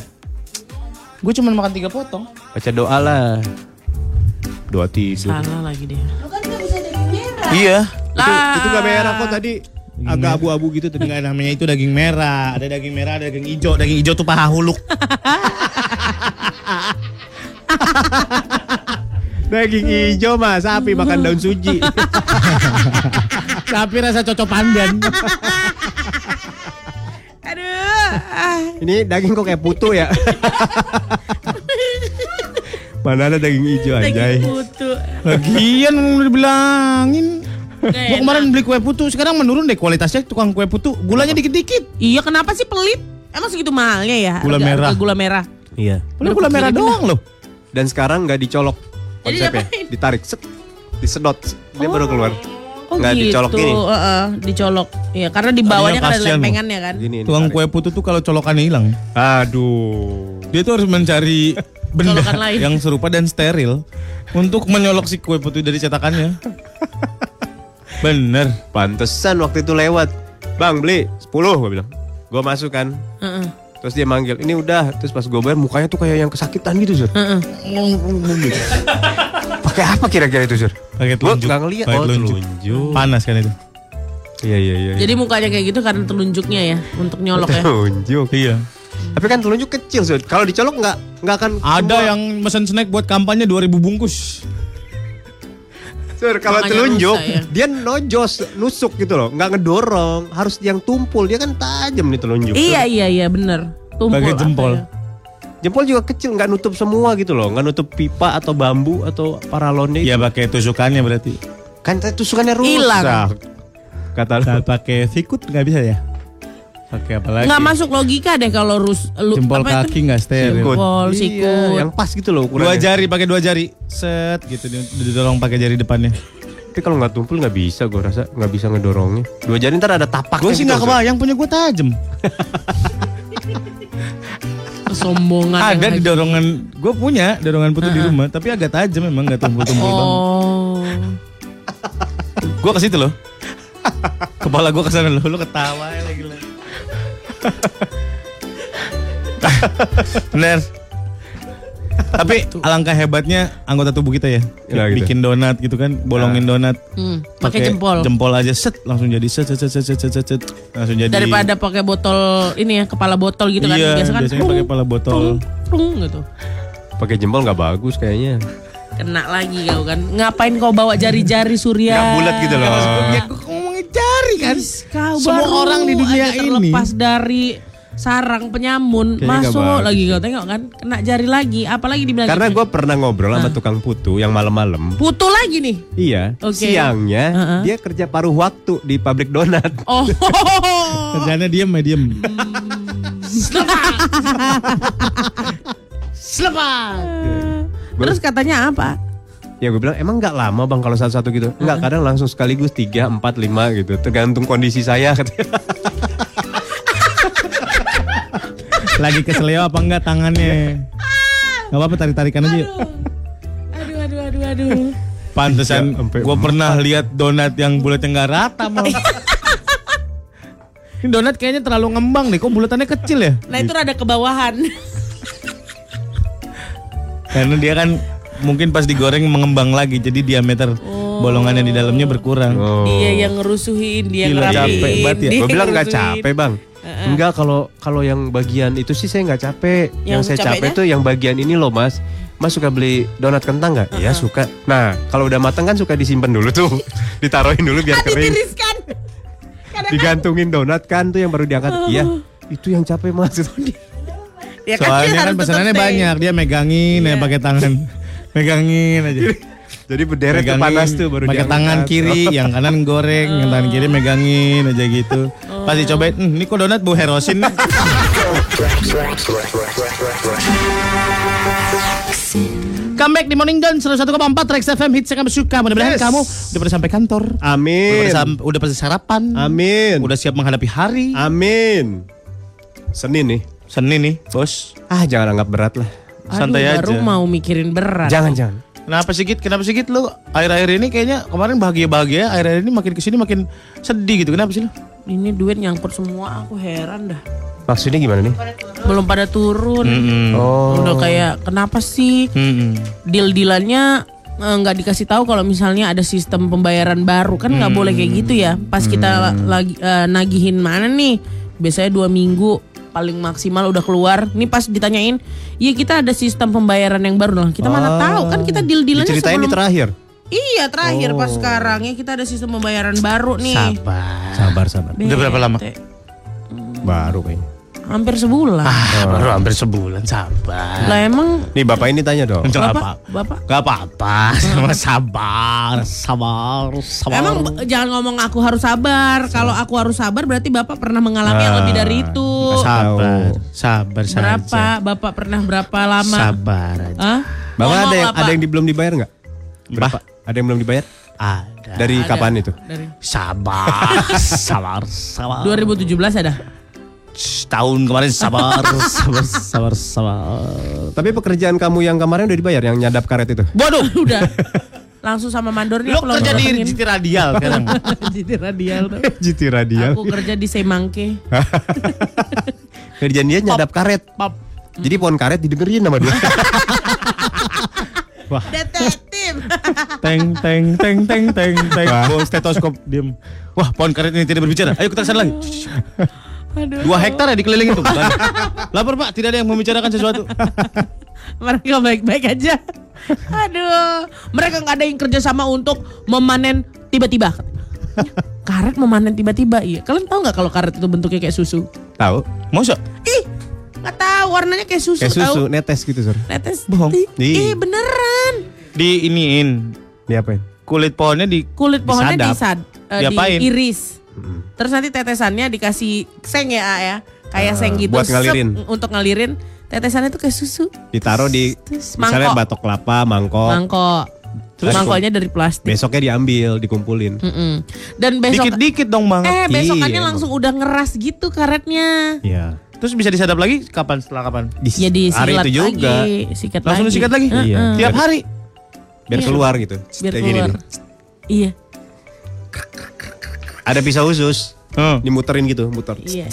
Gue cuma makan tiga potong. Baca doa lah dua tidur. Salah lagi dia. Iya. Itu, itu gak merah kok tadi agak abu-abu gitu tadi. Enggak namanya itu daging merah. Ada daging merah, ada daging hijau. Daging hijau tuh paha huluk. Daging hijau mah sapi makan daun suji. Sapi rasa cocok pandan. Aduh. Ini daging kok kayak putu ya. Mana ada daging hijau Daging anjay. putu. Lagian dibilangin. Enak. kemarin beli kue putu, sekarang menurun deh kualitasnya tukang kue putu. Gulanya dikit-dikit. Iya kenapa sih pelit? Emang segitu mahalnya ya? Gula harga- merah. harga Gula merah. Iya. Padahal gula merah doang loh. Dan sekarang nggak dicolok Jadi konsepnya, ditarik, set, disedot, dia baru keluar. Oh Nggak gitu. dicolok gini. Heeh, dicolok. Iya, karena di bawahnya kan ada lempengannya kan. Gini, Tukang ditarik. kue putu tuh kalau colokannya hilang, Aduh. dia tuh harus mencari benda yang serupa dan steril untuk menyolok si kue putu dari cetakannya. Bener. Pantesan waktu itu lewat. Bang beli 10 gue bilang. Gue masuk kan. Heeh. Terus dia manggil, ini udah. Terus pas gue bayar mukanya tuh kayak yang kesakitan gitu, Sur. Heeh. Pakai apa kira-kira itu, Sur? Pakai Gue telunjuk. nggak ngeliat. Pakai Oh, telunjuk. telunjuk. Panas kan itu. Iya, iya, iya. Jadi mukanya kayak gitu karena telunjuknya ya untuk nyolok ya. Telunjuk. Iya. Tapi kan telunjuk kecil, Sur. Kalau dicolok nggak nggak akan Ada semua. yang mesen snack buat kampanye 2000 bungkus. Sur, kalau Makanya telunjuk ya. dia nojos, nusuk gitu loh, nggak ngedorong, harus yang tumpul. Dia kan tajam nih telunjuk. Iya iya iya bener. Tumpul Pakai apa jempol. ya? Jempol juga kecil, nggak nutup semua gitu loh, nggak nutup pipa atau bambu atau paralonnya. Ya pakai tusukannya berarti. Kan tusukannya rusak. Hilang. Kata lu. Saat pakai sikut nggak bisa ya? Pakai apa lagi? Nggak masuk logika deh kalau rus lu Jempol apa kaki nggak steril. Sikut. Jempol, Iya, sikut. yang pas gitu loh Dua ukurannya. jari pakai dua jari. Set gitu di- didorong pakai jari depannya. Tapi kalau nggak tumpul nggak bisa, gue rasa nggak bisa ngedorongnya. Dua jari ntar ada tapaknya. Gue sih gitu, nggak Sur. kebayang punya gue tajem. Kesombongan. Ada di lagi. dorongan. Gue punya dorongan putu di rumah, tapi agak tajam memang nggak tumpul-tumpul banget. Oh. Gue ke situ loh. Kepala gue ke sana loh, lo ketawa ya lagi lah. Bener. Tapi alangkah hebatnya anggota tubuh kita ya. Ya, gitu. Bikin donat gitu kan, bolongin donat. Hmm, pakai jempol. Jempol aja set langsung jadi set set set set set set, set, set. langsung jadi. Daripada pakai botol ini ya, kepala botol gitu kan. Iya, Biasa kan biasanya pakai kepala botol. prung gitu. Pakai jempol nggak bagus kayaknya. Kena lagi kau kan. Ngapain kau bawa jari-jari Surya? Nggak bulat gitu loh. Ya Kau Semua baru orang di dunia aja terlepas ini. dari sarang penyamun Kayaknya masuk lagi kau tengok kan kena jari lagi apalagi dibilang Karena gue pernah ngobrol sama tukang putu yang malam-malam. putu lagi nih Iya. Oke. Siangnya Heeh. dia kerja paruh waktu di pabrik donat. oh Kerjanya diem ya diem. selepas terus katanya apa Ya gue bilang emang nggak lama bang kalau satu-satu gitu. Enggak kadang langsung sekaligus tiga, empat, lima gitu. Tergantung kondisi saya. katanya. Lagi keselio apa enggak tangannya? Gak apa-apa tarik-tarikan aja. yuk. aduh aduh aduh aduh Pantesan Ya, sampai gue pernah lihat donat yang bulatnya nggak rata mal. Ini donat kayaknya terlalu ngembang deh, kok bulatannya kecil ya? nah itu rada kebawahan Karena dia kan mungkin pas digoreng mengembang lagi, jadi diameter bolongannya di dalamnya berkurang. Oh. dia yang ngerusuhin dia Gila, ngerapiin capek banget ya. dia Gue bilang nggak capek bang. Enggak kalau kalau yang bagian itu sih saya nggak capek. Yang, Yang saya capek capeknya? tuh yang bagian ini loh mas. Mas suka beli donat kentang nggak? Iya suka. Nah kalau udah matang kan suka disimpan dulu tuh, ditaruhin dulu biar kering. ditiriskan Digantungin donat kan tuh yang baru diangkat. Iya itu yang capek mas. ya kan dia Soalnya kan pesanannya banyak, dia megangin ya pakai tangan. Megangin aja. Jadi berderet tuh Megangin, panas tuh baru pakai tangan kiri, yang kanan goreng, yang tangan kiri megangin aja gitu. Pas dicobain, "Hmm, ini kok donat bau herosin. nih?" Comeback di Morning Dawn 101,4 Rex FM hits yang kamu suka. Mudah-mudahan Yes. kamu udah pada sampai kantor. Udah Amin. pada, sam- udah pada sarapan. Amin. Udah siap menghadapi hari. Amin. Senin nih. Senin nih, bos. Ah jangan anggap berat lah. Aduh, Santai baru aja. mau mikirin berat Jangan jangan. Kenapa sih Git? Kenapa sih Git lu akhir-akhir ini kayaknya kemarin bahagia-bahagia, akhir-akhir ini makin ke sini makin sedih gitu. Kenapa sih lu? ini duit nyangkut semua aku heran dah Maksudnya gimana nih? belum pada turun Mm-mm. Oh. udah kayak kenapa sih Mm-mm. deal dealannya eh, nggak dikasih tahu kalau misalnya ada sistem pembayaran baru kan nggak boleh kayak gitu ya. Pas kita lagi eh, nagihin mana nih? Biasanya dua minggu paling maksimal udah keluar. Ini pas ditanyain, iya kita ada sistem pembayaran yang baru lah. Kita mana tahu kan kita deal dealannya Diceritain di sebelum. terakhir. Iya terakhir pas sekarang ya kita ada sistem pembayaran baru nih. Sabar. Sabar, sabar. Udah berapa lama? Bete. Baru kayaknya. Hampir sebulan. Ah, baru hampir sebulan sabar. Lah emang Nih bapak ini tanya dong. Enggak Bapak, apa. Bapak Gak apa-apa, sama sabar, sabar, sabar. Emang b- jangan ngomong aku harus sabar. Kalau aku harus sabar berarti Bapak pernah mengalami yang lebih dari itu. sabar, sabar saja. Berapa? Bapak pernah berapa lama? Sabar aja. Hah? Bapak Ngomong ada yang apa? ada yang di- belum dibayar nggak? Berapa? Ada yang belum dibayar? Ada. Dari Ada. kapan itu? Dari Sabar, sabar, sabar. 2017 ada. Tahun kemarin sabar, sabar, sabar, sabar. Tapi pekerjaan kamu yang kemarin udah dibayar yang nyadap karet itu? Waduh, Udah. Langsung sama mandornya lo kerja di GT Radial sekarang. GT Radial tuh. GT Radial. Aku kerja di Semangke. Kerjaan dia nyadap karet. Pop. Jadi pohon karet didengerin sama dia. Detektif. Teng, teng, teng, teng, teng, teng. Bawa stetoskop, diem. Wah, pohon karet ini tidak berbicara. Ayo kita ke sana lagi. Aduh. Dua hektar ya dikelilingin tuh. Lapor pak, tidak ada yang membicarakan sesuatu. Mereka baik-baik aja. Aduh, mereka nggak ada yang kerja sama untuk memanen tiba-tiba. Karet memanen tiba-tiba, iya. Kalian tahu nggak kalau karet itu bentuknya kayak susu? Tahu? Masa? Ih, nggak tahu warnanya kayak susu. Kayak susu, tahu? netes gitu, Sur. Netes. Bohong. Ih, beneran. Di iniin. Diapain? Kulit pohonnya di Kulit pohonnya Disadap. disad, eh, Diapain? diiris. Terus nanti tetesannya dikasih seng ya, A, ya. Kayak seng gitu. buat sep, ngalirin. untuk ngalirin. Tetesannya tuh kayak susu. Ditaruh di Terus misalnya mangkok. batok kelapa, mangkok. Mangkok. Terus mangkoknya dari plastik. Besoknya diambil, dikumpulin. Mm-mm. Dan besok dikit-dikit dong bang. Eh besokannya Iya, langsung udah ngeras gitu karetnya. Iya. Terus bisa disadap lagi kapan? Setelah kapan? Di Ya disikat hari itu juga. lagi, sikat Langsung lagi. disikat lagi? Heeh. Iya. Tiap hari? Biar Iya. keluar gitu. Biar Kayak gini keluar. nih. Iya, Ada pisau khusus. Hmm. Dimuterin gitu, muter. iya.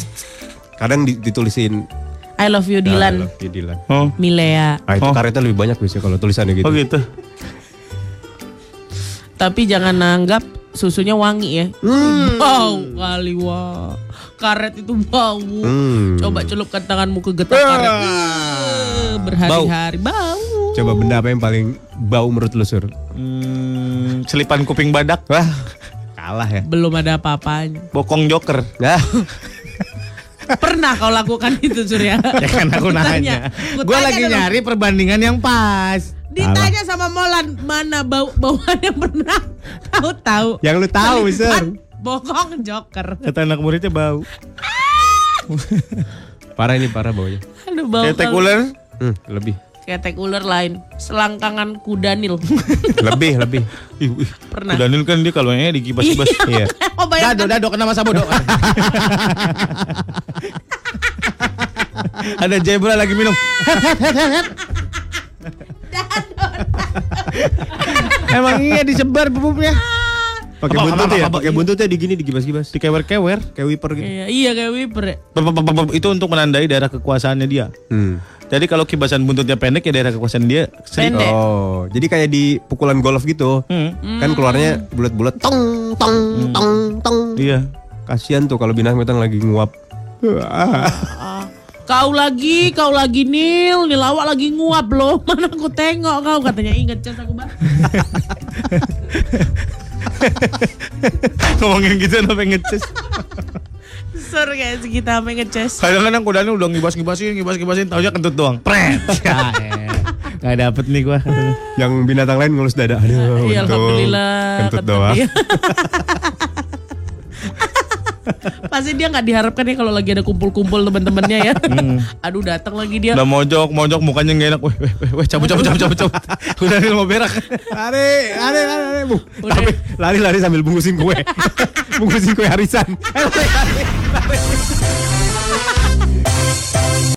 Kadang di- ditulisin I love you Ah, I Dilan, love you, Dilan. Oh, Milea. Ah itu Oh. karetnya lebih banyak biasanya kalau tulisannya gitu. oh gitu. Tapi jangan nanggap susunya wangi ya. Hmm. Bau kali wah. Karet itu bau. Hmm. Coba celupkan tanganmu ke getah karet. Eh, Berhari-hari bau. Coba benda apa yang paling bau menurut lu, Sur? Hmm, selipan kuping badak. Wah, kalah ya. Belum ada apa-apanya. Bokong joker. Nah, Pernah kau lakukan itu Surya? ya kan aku nanya. Gue lagi dong. nyari perbandingan yang pas. Ditanya sama Molan mana bau bauan yang pernah tahu tahu. yang lu tahu, Sur. Bokong joker. Kata anak muridnya bau. Parah ini parah baunya. Aduh bau. Ketek ular. Hmm, lebih. Ketek ular lain. Selangkangan kudanil. lebih, lebih. Ih, ih. Pernah. Daniel kan dia kalau di kibas-kibas. Iya. oh bayangkan. Dado, dado kena masa bodoh. Ada zebra lagi minum. Emang iya disebar bubuknya. Pakai Apa, apa, buntut ya, pakai iya. buntutnya digini digibas-gibas. Dikewer-kewer. Kayak wiper gitu. Iya, iya kayak wiper. ya. Itu untuk menandai daerah kekuasaannya dia. Hmm. Jadi kalau kibasan buntutnya pendek ya daerah kekuasaan dia sedikit. Pendek. Oh, jadi kayak di pukulan golf gitu. Hmm. Kan keluarnya bulat-bulat tong tong tong tong. Iya. Kasihan tuh kalau binatang lagi nguap. Kau lagi, kau lagi Nil, Nil awak lagi nguap loh. Mana aku tengok kau katanya ingat cas aku bang. Ngomongin gitu sampai ngeces. Sur kayak segitu sampai ngeces. Kadang-kadang kudanya udah ngibas-ngibasin, ngibas-ngibasin, taunya kentut doang. Pret. Ya, elah. Gak dapet nih gua. Yang binatang lain ngelus dada. Aduh, Iya untung. alhamdulillah. Kentut doang. Pasti dia nggak diharapkan ya kalau lagi ada kumpul-kumpul teman-temannya ya. Aduh datang lagi dia. Udah mojok, mojok mukanya gak enak. Weh, weh, weh, weh, cabut, cabut, cabut, cabut, cabut. Udah nih mau berak. Lari, lari, lari, lari. Bu. Udah. Tapi lari-lari sambil bungkusin kue. bungkusin kue harisan.